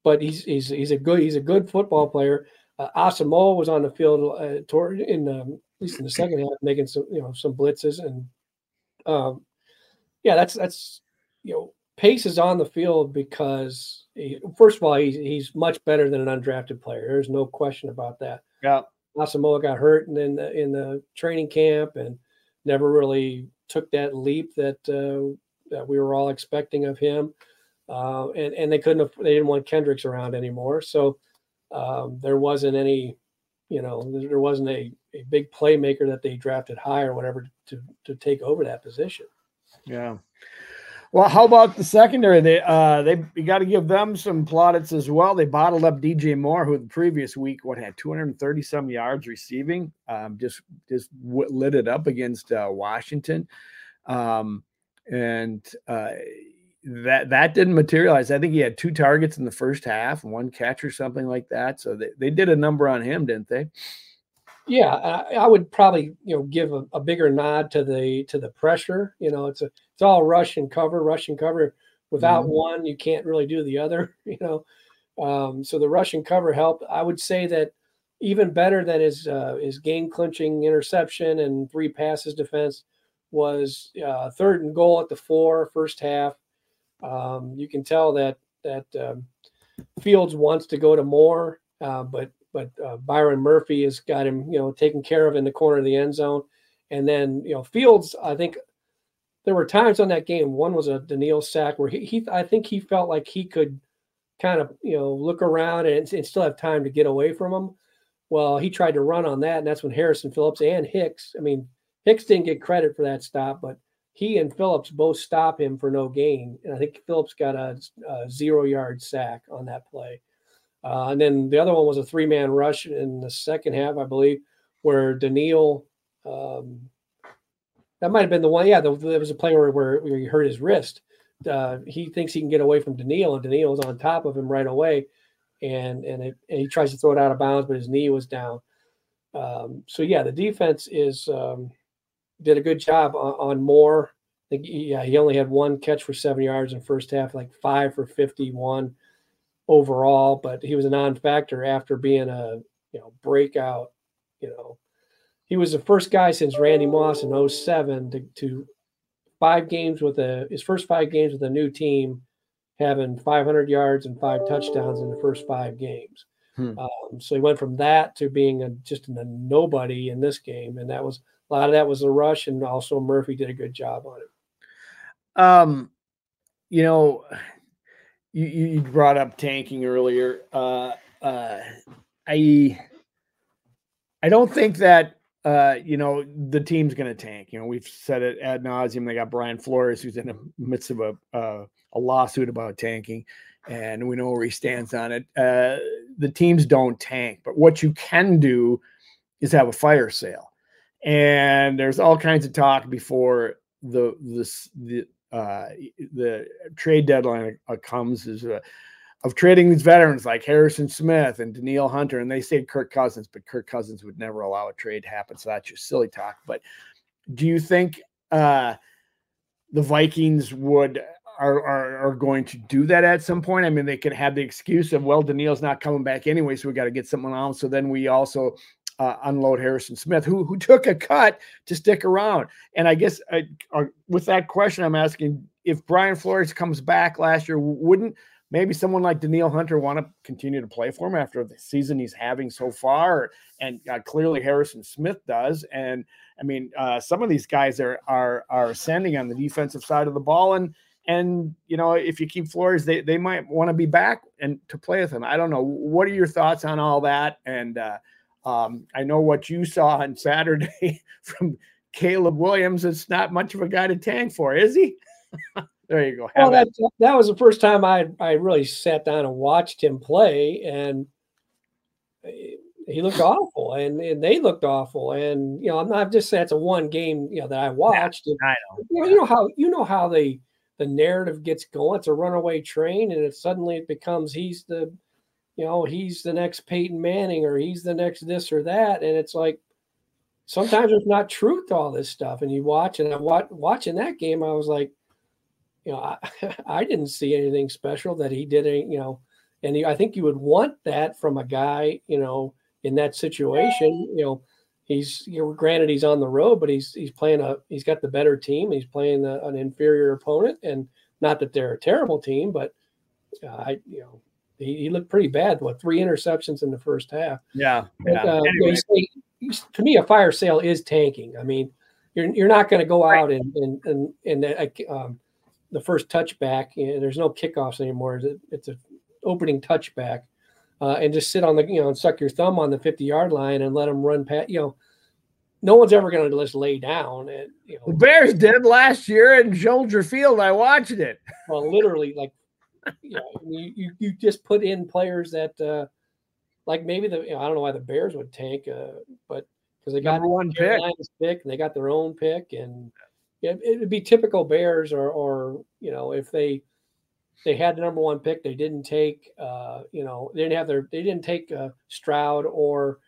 but he's he's he's a good he's a good football player. Uh, Asamoah was on the field uh, toward in um, least in the second half, making some you know some blitzes and um, yeah, that's that's you know Pace is on the field because he, first of all he's he's much better than an undrafted player. There's no question about that. Yeah, Asamoah got hurt in the, in the training camp and never really took that leap that uh, that we were all expecting of him. Uh, and and they couldn't have, they didn't want Kendricks around anymore, so um, there wasn't any, you know, there wasn't a, a big playmaker that they drafted high or whatever to to take over that position. Yeah. Well, how about the secondary? They uh they you got to give them some plaudits as well. They bottled up DJ Moore, who the previous week what had 230 some yards receiving. Um, just just lit it up against uh, Washington, um, and uh, that that didn't materialize. I think he had two targets in the first half, one catch or something like that. So they, they did a number on him, didn't they? Yeah, I, I would probably you know give a, a, bigger nod to the to the pressure. You know, it's a it's all rush and cover, rush and cover. Without mm-hmm. one, you can't really do the other. You know, um, so the rush and cover helped. I would say that even better than his uh, his game clinching interception and three passes defense was uh, third and goal at the four first half. Um, you can tell that that um, Fields wants to go to more, uh, but but uh, Byron Murphy has got him, you know, taken care of in the corner of the end zone. And then, you know, Fields, I think there were times on that game. One was a Danielle sack where he, he I think he felt like he could kind of, you know, look around and, and still have time to get away from him. Well, he tried to run on that, and that's when Harrison Phillips and Hicks. I mean, Hicks didn't get credit for that stop, but he and Phillips both stop him for no gain. And I think Phillips got a, a zero yard sack on that play. Uh, and then the other one was a three man rush in the second half, I believe, where Danielle, um, that might have been the one. Yeah, there was a play where, where, he hurt his wrist. Uh, he thinks he can get away from Danielle, and Danielle is on top of him right away. And and, it, and, he tries to throw it out of bounds, but his knee was down. Um, so yeah, the defense is um, did a good job on, on Moore. I think yeah, he only had one catch for seven yards in first half, like five for fifty-one overall, but he was a non-factor after being a you know breakout. You know, he was the first guy since Randy Moss in 07 to, to five games with a his first five games with a new team, having 500 yards and five touchdowns in the first five games. Hmm. Um, so he went from that to being a, just a nobody in this game, and that was a lot of that was a rush, and also Murphy did a good job on it. Um, you know, you, you brought up tanking earlier. Uh, uh, I I don't think that uh, you know the team's going to tank. You know, we've said it ad nauseum. They got Brian Flores, who's in the midst of a uh, a lawsuit about tanking, and we know where he stands on it. Uh, the teams don't tank, but what you can do is have a fire sale. And there's all kinds of talk before the this the uh, the trade deadline comes is uh, of trading these veterans like Harrison Smith and Danielle Hunter, and they say Kirk Cousins, but Kirk Cousins would never allow a trade to happen. So that's just silly talk. But do you think uh, the Vikings would are, are, are going to do that at some point? I mean, they could have the excuse of well, Danielle's not coming back anyway, so we got to get someone on. So then we also uh, unload Harrison Smith, who who took a cut to stick around. And I guess I, uh, with that question, I'm asking if Brian Flores comes back last year, wouldn't maybe someone like Danielle Hunter want to continue to play for him after the season he's having so far? And uh, clearly Harrison Smith does. And I mean, uh, some of these guys are are are ascending on the defensive side of the ball, and and you know if you keep Flores, they they might want to be back and to play with him. I don't know. What are your thoughts on all that? And uh, um, I know what you saw on Saturday from Caleb Williams. It's not much of a guy to tank for, is he? there you go. Have well, that, that was the first time I I really sat down and watched him play, and he looked awful, and, and they looked awful. And you know, I'm not just saying it's a one game, you know, that I watched. Yeah, I know. You know, you know how you know how the the narrative gets going. It's a runaway train, and it suddenly it becomes he's the you know, he's the next Peyton Manning or he's the next this or that. And it's like sometimes there's not truth to all this stuff. And you watch, and I watch, watching that game, I was like, you know, I, I didn't see anything special that he did, you know, and he, I think you would want that from a guy, you know, in that situation. You know, he's you know granted he's on the road, but he's he's playing a he's got the better team. He's playing a, an inferior opponent, and not that they're a terrible team, but uh, I you know he, he, looked pretty bad. What three interceptions in the first half? Yeah. yeah. uh, anyway. say, to me, a fire sale is tanking. I mean, you're you're not going to go out and and and, and uh, um, the first touchback. You know, there's no kickoffs anymore. It's a, it's a opening touchback uh, and just sit on the you know and suck your thumb on the 50 yard line and let them run past you know no one's ever going to just lay down and you know the bears did last year in Soldier Field I watched it well literally like you, know, you, you you just put in players that uh like maybe the you know, I don't know why the Bears would tank uh but because they got Number one pick. pick and they got their own pick and yeah, it would be typical Bears or or you know if they they had the number one pick. They didn't take, uh, you know, they didn't have their, they didn't take uh, Stroud or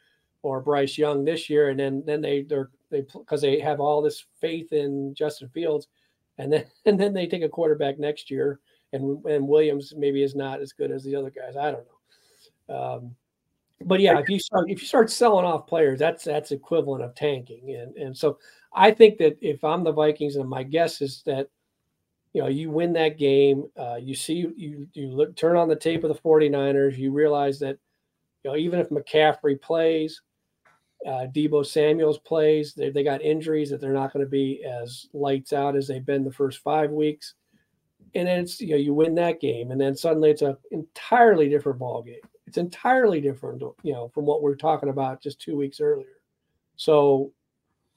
or Bryce Young this year, and then then they they're they because they have all this faith in Justin Fields, and then and then they take a quarterback next year, and and Williams maybe is not as good as the other guys. I don't know. Um, but yeah, if you start if you start selling off players, that's that's equivalent of tanking, and and so I think that if I'm the Vikings, and my guess is that you know, you win that game. Uh, you see, you you look, turn on the tape of the 49ers. You realize that, you know, even if McCaffrey plays, uh, Deebo Samuel's plays, they, they got injuries that they're not going to be as lights out as they've been the first five weeks. And then it's, you know, you win that game. And then suddenly it's an entirely different ball game. It's entirely different, you know, from what we are talking about just two weeks earlier. So,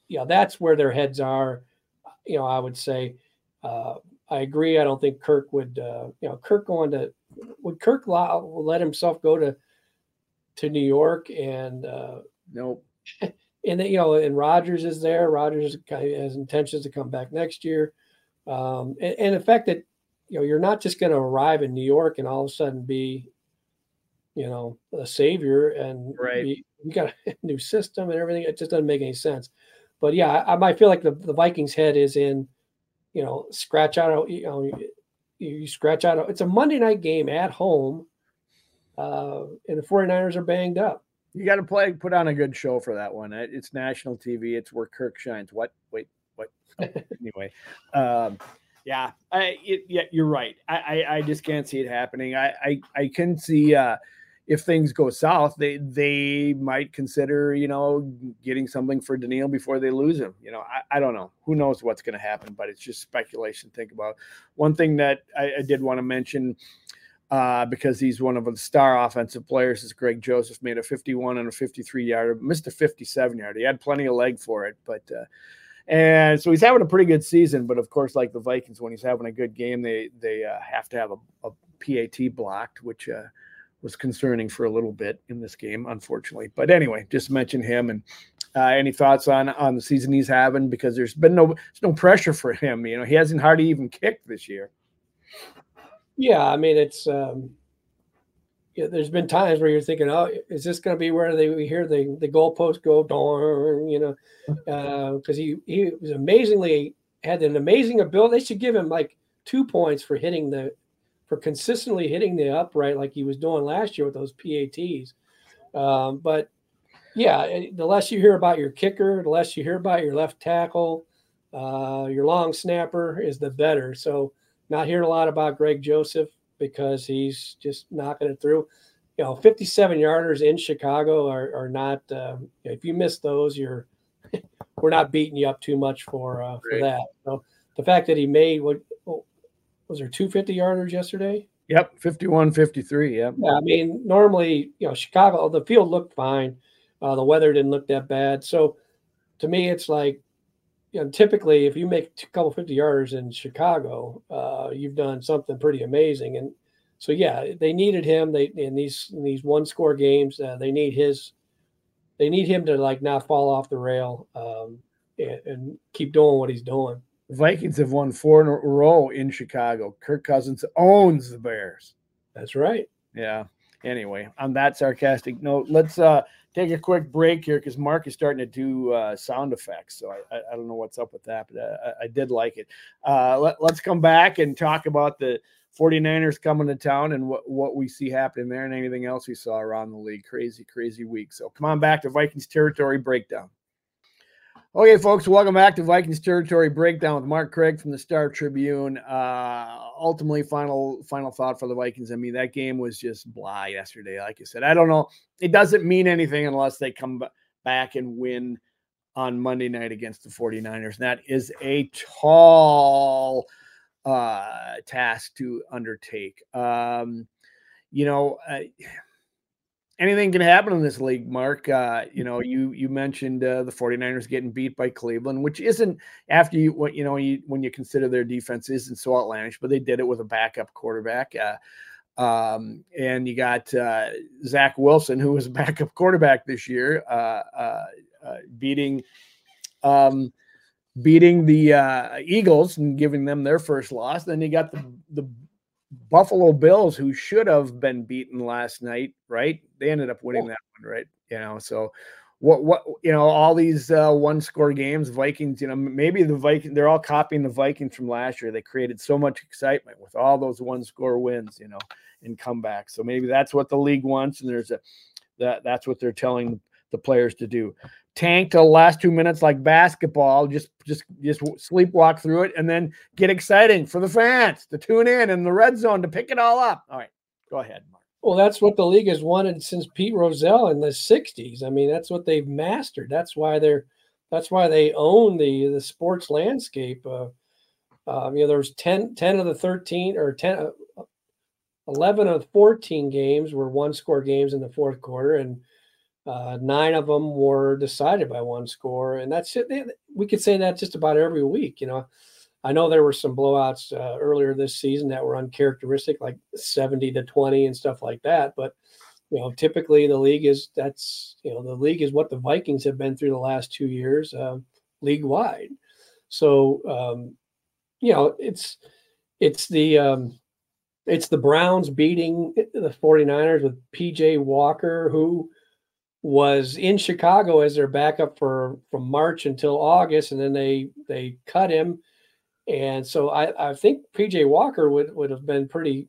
yeah, that's where their heads are. You know, I would say, uh, I agree. I don't think Kirk would, uh, you know, Kirk going to would Kirk let himself go to to New York and uh, nope. And then, you know, and Rodgers is there. Rodgers has intentions to come back next year. Um, and, and the fact that you know you're not just going to arrive in New York and all of a sudden be, you know, a savior and right. Be, you got a new system and everything. It just doesn't make any sense. But yeah, I, I might feel like the, the Vikings' head is in you know, scratch out, you know, you scratch out. It's a Monday night game at home, uh, and the 49ers are banged up. You got to play, put on a good show for that one. It's national TV. It's where Kirk shines. What? Wait, what? Oh, anyway, um, yeah, I, it, yeah, you're right. I, I, I, just can't see it happening. I, I, I can see, uh, if things go south, they they might consider, you know, getting something for Danielle before they lose him. You know, I, I don't know. Who knows what's going to happen, but it's just speculation. Think about one thing that I, I did want to mention uh, because he's one of the star offensive players. Is Greg Joseph made a 51 and a 53 yard, missed a 57 yard. He had plenty of leg for it, but. Uh, and so he's having a pretty good season, but of course, like the Vikings, when he's having a good game, they they uh, have to have a, a PAT blocked, which uh, was concerning for a little bit in this game, unfortunately. But anyway, just mention him and uh, any thoughts on on the season he's having because there's been no there's no pressure for him. You know, he hasn't hardly even kicked this year. Yeah, I mean it's um, yeah. There's been times where you're thinking, oh, is this going to be where they we hear the the goalpost go darn, you know, because uh, he he was amazingly had an amazing ability. They should give him like two points for hitting the for consistently hitting the upright like he was doing last year with those PATs. Um, but yeah, the less you hear about your kicker, the less you hear about your left tackle, uh, your long snapper is the better. So not hearing a lot about Greg Joseph because he's just knocking it through. You know, 57 yarders in Chicago are, are not. Uh, if you miss those, you're we're not beating you up too much for uh, for that. So the fact that he made what was there 250 yarders yesterday? Yep, 51 53. Yep. Yeah, I mean, normally, you know, Chicago, the field looked fine. Uh, the weather didn't look that bad. So to me, it's like, you know, typically if you make a couple 50 yarders in Chicago, uh, you've done something pretty amazing. And so, yeah, they needed him. They in these in these one score games, uh, they need his, they need him to like not fall off the rail um, and, and keep doing what he's doing. Vikings have won four in a row in Chicago. Kirk Cousins owns the Bears. That's right. Yeah. Anyway, on that sarcastic note, let's uh, take a quick break here because Mark is starting to do uh, sound effects. So I, I, I, don't know what's up with that, but uh, I, I did like it. Uh, let, let's come back and talk about the 49ers coming to town and what, what we see happening there and anything else we saw around the league. Crazy, crazy week. So come on back to Vikings territory breakdown. Okay, folks, welcome back to Vikings Territory Breakdown with Mark Craig from the Star Tribune. Uh, ultimately, final final thought for the Vikings. I mean, that game was just blah yesterday. Like you said, I don't know. It doesn't mean anything unless they come back and win on Monday night against the 49ers. And that is a tall uh, task to undertake. Um, you know, anything can happen in this league, Mark. Uh, you know, mm-hmm. you you mentioned uh, the 49ers getting beat by Cleveland, which isn't after you what you know you, when you consider their defense isn't so outlandish, but they did it with a backup quarterback. Uh, um, and you got uh, Zach Wilson, who was a backup quarterback this year, uh, uh, uh beating um, beating the uh, Eagles and giving them their first loss. Then you got the the Buffalo Bills, who should have been beaten last night, right? They ended up winning that one, right? You know, so what what you know, all these uh, one score games, Vikings, you know, maybe the Vikings they're all copying the Vikings from last year. They created so much excitement with all those one score wins, you know, and comebacks. So maybe that's what the league wants, and there's a that that's what they're telling the players to do tank till the last two minutes like basketball. Just just just sleepwalk through it and then get exciting for the fans to tune in in the red zone to pick it all up. All right, go ahead, Mark. Well, that's what the league has wanted since Pete Rozelle in the '60s. I mean, that's what they've mastered. That's why they're that's why they own the the sports landscape. Uh, uh, you know, there's 10, 10 of the 13 or 10, uh, 11 of 14 games were one score games in the fourth quarter. And uh, nine of them were decided by one score, and that's it. We could say that just about every week. You know, I know there were some blowouts uh, earlier this season that were uncharacteristic, like seventy to twenty and stuff like that. But you know, typically the league is that's you know the league is what the Vikings have been through the last two years, uh, league wide. So um, you know, it's it's the um, it's the Browns beating the 49ers with PJ Walker, who was in Chicago as their backup for from March until August, and then they they cut him. And so I, I think PJ Walker would, would have been pretty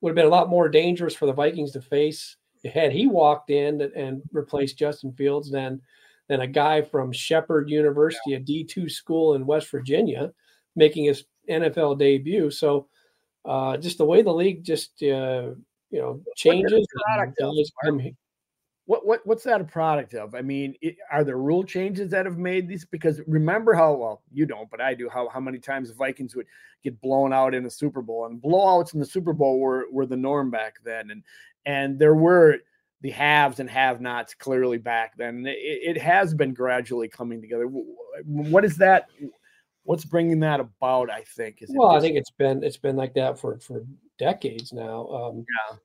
would have been a lot more dangerous for the Vikings to face had he walked in and replaced Justin Fields than than a guy from Shepherd University, a D two school in West Virginia, making his NFL debut. So uh, just the way the league just uh, you know changes. What what what's that a product of? I mean, it, are there rule changes that have made these? Because remember how well you don't, but I do. How how many times the Vikings would get blown out in the Super Bowl, and blowouts in the Super Bowl were were the norm back then, and and there were the haves and have-nots clearly back then. It, it has been gradually coming together. What is that? What's bringing that about? I think is well, I think it's been it's been like that for for decades now. Um, yeah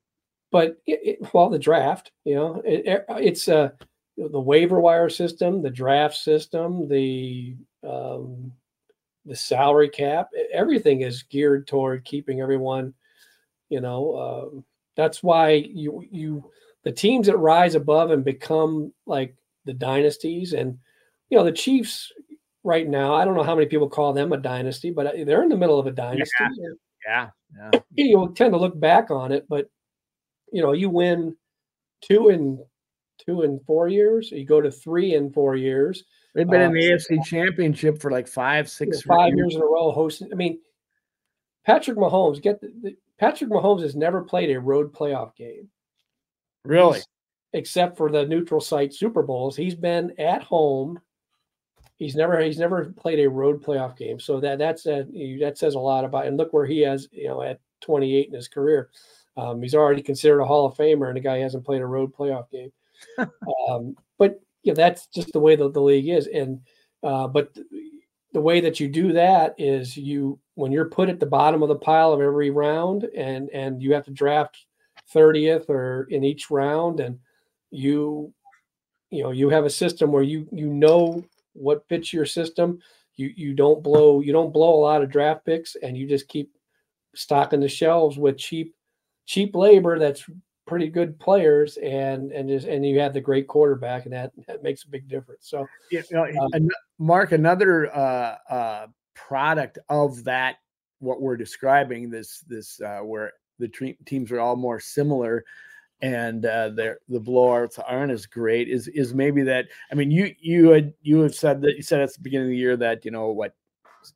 but it, it, well, the draft, you know, it, it's uh, the waiver wire system, the draft system, the um, the salary cap, everything is geared toward keeping everyone, you know. Uh, that's why you you the teams that rise above and become like the dynasties, and you know the Chiefs right now. I don't know how many people call them a dynasty, but they're in the middle of a dynasty. Yeah, yeah. yeah. You tend to look back on it, but you know, you win two in two in four years, you go to three in four years. They've been uh, in the AFC Championship for like five, six, five years. years in a row hosting. I mean, Patrick Mahomes get the, the, Patrick Mahomes has never played a road playoff game. Really? He's, except for the neutral site Super Bowls, he's been at home. He's never he's never played a road playoff game. So that that's a, that says a lot about. And look where he has you know at 28 in his career. Um, he's already considered a Hall of Famer, and the guy hasn't played a road playoff game. um, but yeah, that's just the way that the league is. And uh, but the way that you do that is you when you're put at the bottom of the pile of every round, and and you have to draft 30th or in each round, and you you know you have a system where you you know what fits your system. You you don't blow you don't blow a lot of draft picks, and you just keep stocking the shelves with cheap cheap labor that's pretty good players and and just and you have the great quarterback and that, that makes a big difference so yeah, you know, um, mark another uh, uh, product of that what we're describing this this uh, where the tre- teams are all more similar and uh, the blowouts aren't as great. Is is maybe that? I mean, you you had you have said that you said at the beginning of the year that you know what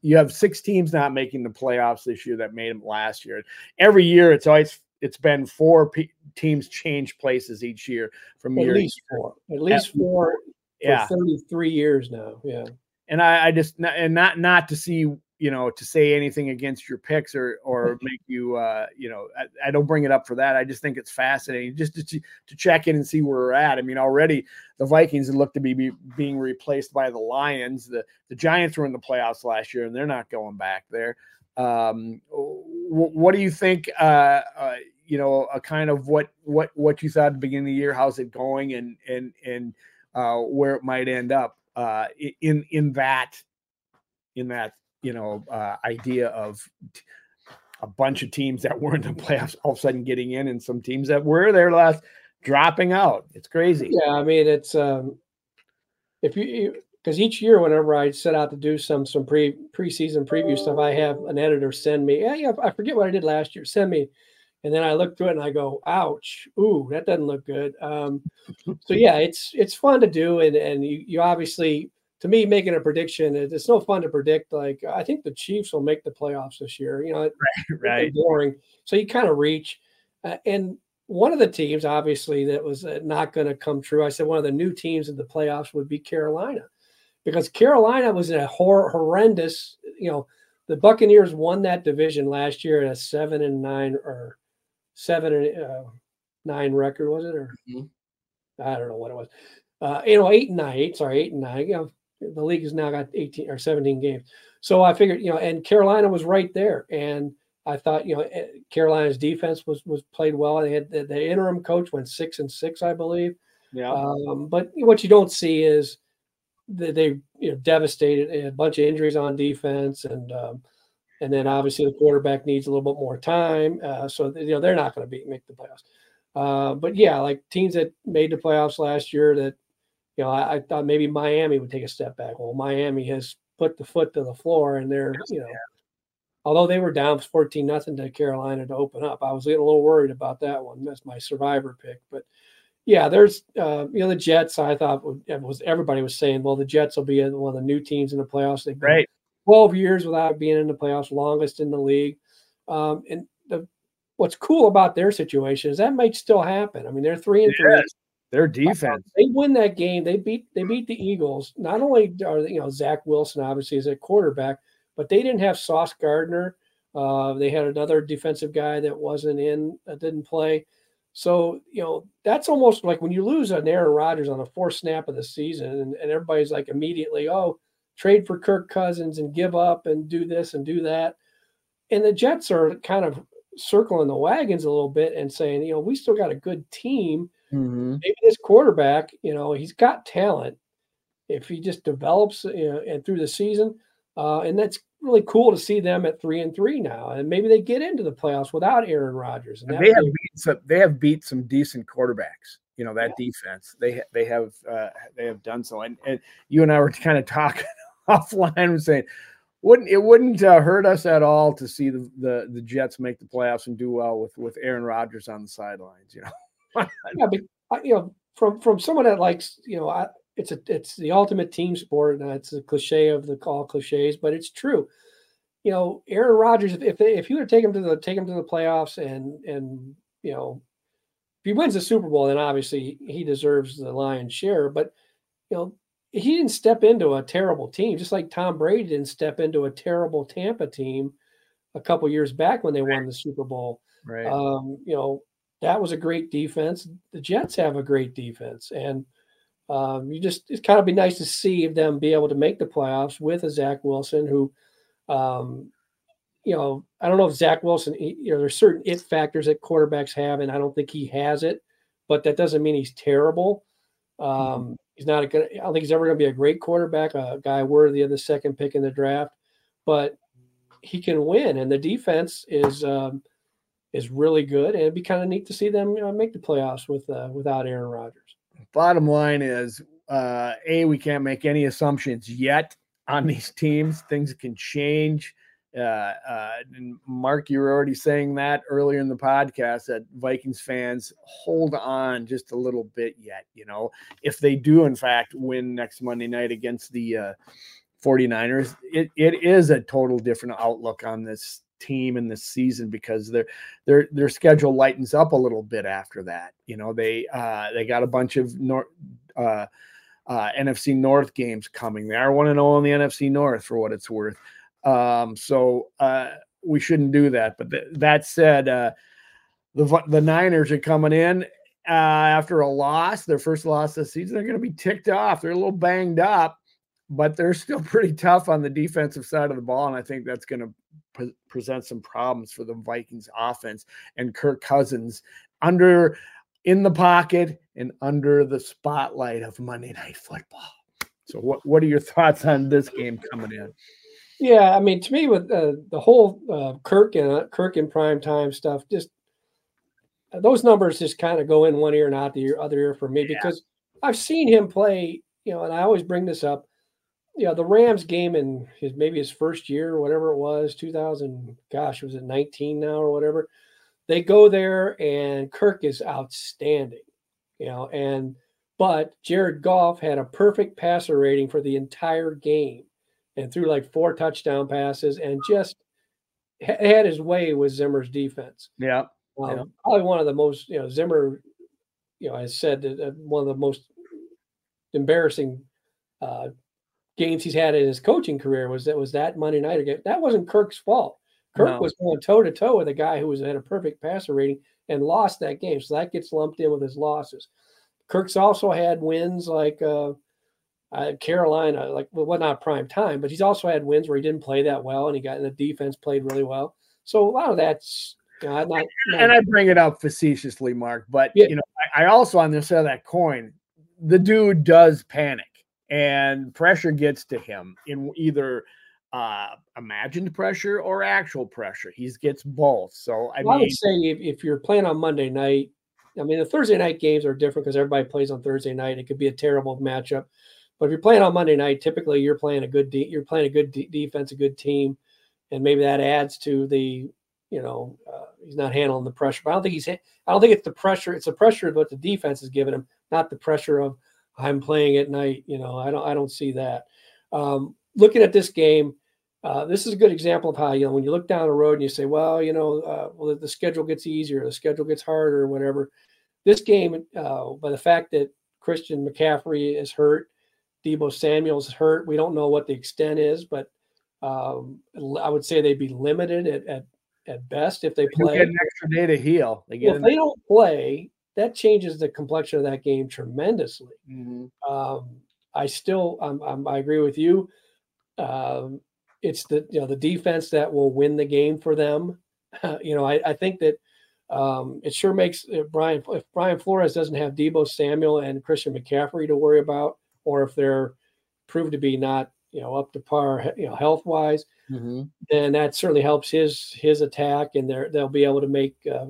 you have six teams not making the playoffs this year that made them last year. Every year, it's always it's been four p- teams change places each year from at year least four, at least four. Yeah, thirty three years now. Yeah, and I, I just and not not to see you know to say anything against your picks or or make you uh you know I, I, don't bring it up for that. I just think it's fascinating just to, to check in and see where we're at. I mean already the vikings look to be, be being replaced by the lions. The the giants were in the playoffs last year and they're not going back there um what do you think uh, uh you know a kind of what what what you thought at the beginning of the year how's it going and and and uh where it might end up uh in in that in that you know uh, idea of a bunch of teams that weren't in the playoffs all of a sudden getting in, and some teams that were there last dropping out. It's crazy. Yeah, I mean it's um, if you because each year whenever I set out to do some some pre preseason preview stuff, I have an editor send me. Yeah, yeah, I forget what I did last year. Send me. And then I look through it and I go, "Ouch! Ooh, that doesn't look good." Um, so yeah, it's it's fun to do, and and you, you obviously to me, making a prediction, it's no fun to predict. Like I think the Chiefs will make the playoffs this year. You know, right, right. boring. So you kind of reach, uh, and one of the teams, obviously, that was uh, not going to come true. I said one of the new teams in the playoffs would be Carolina, because Carolina was in a hor- horrendous. You know, the Buccaneers won that division last year at a seven and nine or seven and uh, nine record, was it? Or mm-hmm. I don't know what it was. Uh, you know, eight and nine, eight, sorry, eight and nine. You know, the league has now got 18 or 17 games. So I figured, you know, and Carolina was right there. And I thought, you know, eh, Carolina's defense was was played well. They had the, the interim coach went six and six, I believe. Yeah. Um, but what you don't see is that they you know devastated a bunch of injuries on defense, and um, and then obviously the quarterback needs a little bit more time. Uh, so you know they're not going to be make the playoffs. Uh, but yeah, like teams that made the playoffs last year that you know, I, I, thought maybe Miami would take a step back. Well, Miami has put the foot to the floor, and they're you know, although they were down 14 nothing to Carolina to open up, I was getting a little worried about that one. That's my survivor pick, but yeah, there's uh, you know the Jets. I thought was everybody was saying, well, the Jets will be one of the new teams in the playoffs. They've been right. 12 years without being in the playoffs, longest in the league. Um, and the what's cool about their situation is that might still happen. I mean, they're three and yes. three. Their defense. They win that game. They beat they beat the Eagles. Not only are you know Zach Wilson obviously is a quarterback, but they didn't have Sauce Gardner. Uh, they had another defensive guy that wasn't in, that didn't play. So you know that's almost like when you lose an Aaron Rodgers on the fourth snap of the season, and, and everybody's like immediately, oh, trade for Kirk Cousins and give up and do this and do that. And the Jets are kind of circling the wagons a little bit and saying, you know, we still got a good team Mm-hmm. Maybe this quarterback, you know, he's got talent. If he just develops you know, and through the season, uh, and that's really cool to see them at three and three now, and maybe they get into the playoffs without Aaron Rodgers. And, and they have beat some, they have beat some decent quarterbacks. You know that yeah. defense. They they have uh, they have done so, and and you and I were kind of talking offline, saying wouldn't it wouldn't uh, hurt us at all to see the, the the Jets make the playoffs and do well with with Aaron Rodgers on the sidelines. You know yeah, but you know, from from someone that likes, you know, I, it's a it's the ultimate team sport, and it's a cliche of the call cliches, but it's true. You know, Aaron Rodgers, if they, if you were to take him to the take him to the playoffs, and and you know, if he wins the Super Bowl, then obviously he deserves the lion's share. But you know, he didn't step into a terrible team, just like Tom Brady didn't step into a terrible Tampa team a couple years back when they won the Super Bowl. Right. Um, you know, that was a great defense. The Jets have a great defense, and um, you just it's kind of be nice to see them be able to make the playoffs with a Zach Wilson who, um, you know, I don't know if Zach Wilson, you know, there's certain it factors that quarterbacks have, and I don't think he has it, but that doesn't mean he's terrible. Um, mm-hmm. He's not a good. I don't think he's ever going to be a great quarterback, a guy worthy of the second pick in the draft, but he can win, and the defense is. Um, is really good, and it'd be kind of neat to see them you know, make the playoffs with uh, without Aaron Rodgers. Bottom line is, uh, a we can't make any assumptions yet on these teams. Things can change. uh, uh, and Mark, you were already saying that earlier in the podcast that Vikings fans hold on just a little bit yet. You know, if they do, in fact, win next Monday night against the uh, 49ers, it, it is a total different outlook on this team in this season because their their their schedule lightens up a little bit after that. You know, they uh, they got a bunch of. Uh, uh, NFC North games coming. They are 1 and 0 in the NFC North for what it's worth. Um, so uh, we shouldn't do that. But th- that said, uh, the the Niners are coming in uh, after a loss, their first loss this season. They're going to be ticked off. They're a little banged up, but they're still pretty tough on the defensive side of the ball, and I think that's going to pre- present some problems for the Vikings offense and Kirk Cousins under in the pocket and under the spotlight of Monday Night Football. So, what what are your thoughts on this game coming in? Yeah, I mean, to me, with uh, the whole uh, Kirk and uh, Kirk in prime time stuff, just those numbers just kind of go in one ear and out the other ear for me yeah. because I've seen him play. You know, and I always bring this up. Know, the Rams game in his maybe his first year or whatever it was, 2000. Gosh, was it 19 now or whatever? They go there and Kirk is outstanding. You know, and but Jared Goff had a perfect passer rating for the entire game and threw like four touchdown passes and just had his way with Zimmer's defense. Yeah. Um, yeah. Probably one of the most, you know, Zimmer, you know, has said that one of the most embarrassing uh, games he's had in his coaching career was that was that Monday night game. That wasn't Kirk's fault. Kirk no. was going toe to toe with a guy who was had a perfect passer rating and lost that game. So that gets lumped in with his losses. Kirk's also had wins like uh, uh, Carolina, like well, not prime time, but he's also had wins where he didn't play that well, and he got in the defense played really well. So a lot of that's you know, not, not, and I bring it up facetiously, Mark, but yeah. you know, I, I also on the side of that coin, the dude does panic and pressure gets to him in either uh imagined pressure or actual pressure. He gets both. So I, well, mean, I would say if, if you're playing on Monday night, I mean the Thursday night games are different because everybody plays on Thursday night. It could be a terrible matchup. But if you're playing on Monday night, typically you're playing a good de- you're playing a good de- defense, a good team, and maybe that adds to the you know uh, he's not handling the pressure. But I don't think he's I don't think it's the pressure. It's the pressure of what the defense is giving him, not the pressure of I'm playing at night. You know, I don't I don't see that. Um, looking at this game, uh, this is a good example of how you know when you look down the road and you say, well, you know, uh, well the schedule gets easier, the schedule gets harder, or whatever. This game, uh, by the fact that Christian McCaffrey is hurt Deebo Samuel's hurt. We don't know what the extent is, but um, I would say they'd be limited at, at, at best if they play. Get an extra day to heal. They well, if they don't play, that changes the complexion of that game tremendously. Mm-hmm. Um, I still, I'm, I'm, i agree with you. Um, it's the you know the defense that will win the game for them. Uh, you know, I, I think that um, it sure makes Brian if Brian Flores doesn't have Deebo Samuel and Christian McCaffrey to worry about or if they're proved to be not you know up to par you know health wise mm-hmm. then that certainly helps his his attack and they they'll be able to make uh,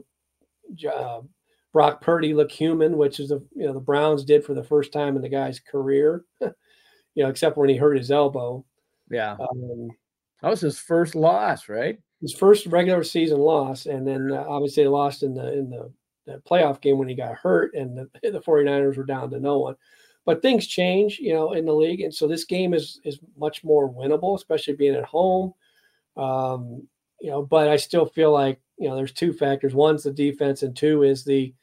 uh, Brock Purdy look human which is the you know the Browns did for the first time in the guy's career you know except when he hurt his elbow. Yeah. Um, that was his first loss right? his first regular season loss and then uh, obviously they lost in the in the, the playoff game when he got hurt and the, the 49ers were down to no one. But things change, you know, in the league, and so this game is is much more winnable, especially being at home. Um, you know, but I still feel like you know there's two factors. One's the defense, and two is the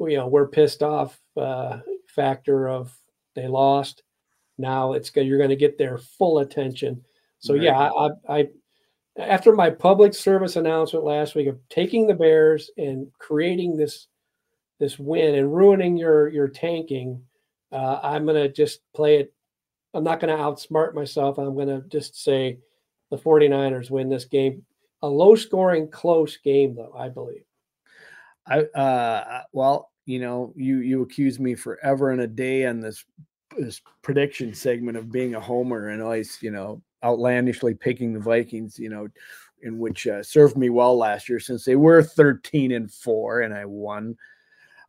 you know we're pissed off uh, factor of they lost. Now it's good. You're going to get their full attention. So right. yeah, I, I after my public service announcement last week of taking the Bears and creating this this win and ruining your your tanking uh, I'm going to just play it. I'm not going to outsmart myself. I'm going to just say the 49ers win this game. A low scoring, close game, though, I believe. I, uh, well, you know, you, you accuse me forever and a day on this, this prediction segment of being a homer and always, you know, outlandishly picking the Vikings, you know, in which uh, served me well last year since they were 13 and four and I won.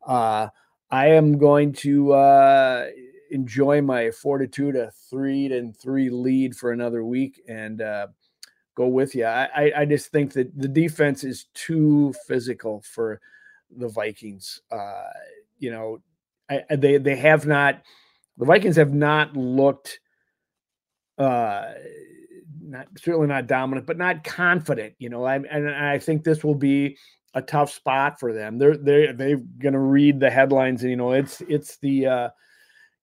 Uh, I am going to uh, enjoy my fortitude, a three and three lead for another week, and uh, go with you. I, I just think that the defense is too physical for the Vikings. Uh, you know, I, they they have not. The Vikings have not looked. Uh, not certainly not dominant, but not confident. You know, I and I think this will be a tough spot for them. They're they're they're going to read the headlines and you know it's it's the uh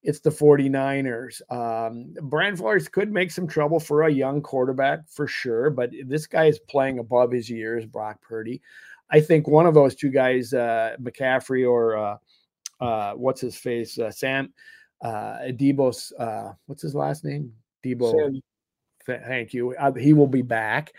it's the 49ers. Um Brian Flores could make some trouble for a young quarterback for sure, but this guy is playing above his years, Brock Purdy. I think one of those two guys, uh McCaffrey or uh uh what's his face, uh, Sam uh Deebo's uh what's his last name? Deebo. Sam. Thank you. Uh, he will be back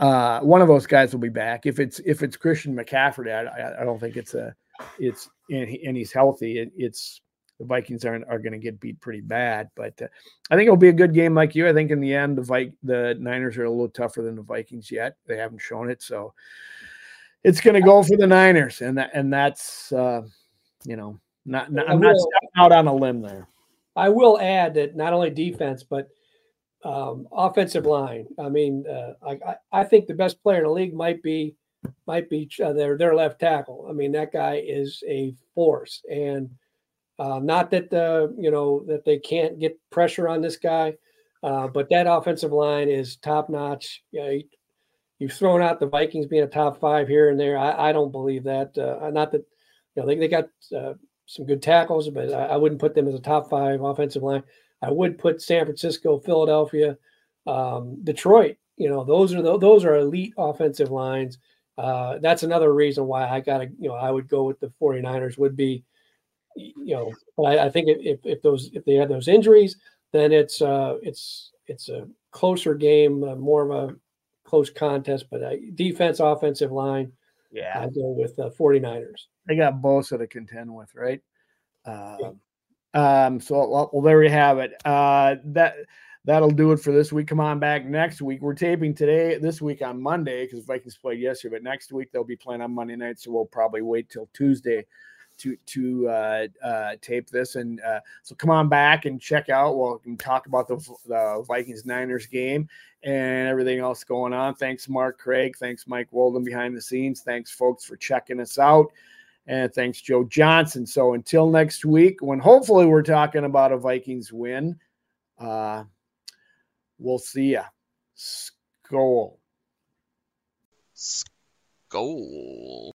uh, one of those guys will be back. If it's if it's Christian McCaffrey, I, I don't think it's a it's and, he, and he's healthy. It, it's the Vikings aren't are going to get beat pretty bad, but uh, I think it'll be a good game like you. I think in the end the Vi- the Niners are a little tougher than the Vikings yet. They haven't shown it, so it's going to go for the Niners, and that and that's uh, you know not, not I'm not out on a limb there. I will add that not only defense but um, offensive line. I mean, uh, I, I think the best player in the league might be might be uh, their their left tackle. I mean, that guy is a force, and uh, not that the you know that they can't get pressure on this guy, uh, but that offensive line is top notch. You you've thrown out the Vikings being a top five here and there. I, I don't believe that. Uh, not that you know they they got uh, some good tackles, but I, I wouldn't put them as a top five offensive line. I would put San Francisco, Philadelphia, um, Detroit. You know, those are the, those are elite offensive lines. Uh, that's another reason why I got to, you know, I would go with the 49ers would be, you know, but I, I think if, if those, if they had those injuries, then it's, uh, it's, it's a closer game, uh, more of a close contest, but uh, defense, offensive line. Yeah. I go with the 49ers. They got Bosa to contend with, right? Um, yeah. Um, so well, well, there we have it. Uh, that that'll do it for this week. Come on back next week. We're taping today, this week on Monday because Vikings played yesterday, but next week they'll be playing on Monday night. So we'll probably wait till Tuesday to to uh, uh, tape this. And uh, so come on back and check out. We'll talk about the, the Vikings Niners game and everything else going on. Thanks, Mark Craig. Thanks, Mike Walden behind the scenes. Thanks, folks, for checking us out. And thanks, Joe Johnson. So until next week, when hopefully we're talking about a Vikings win, uh, we'll see ya. Skol. Skol.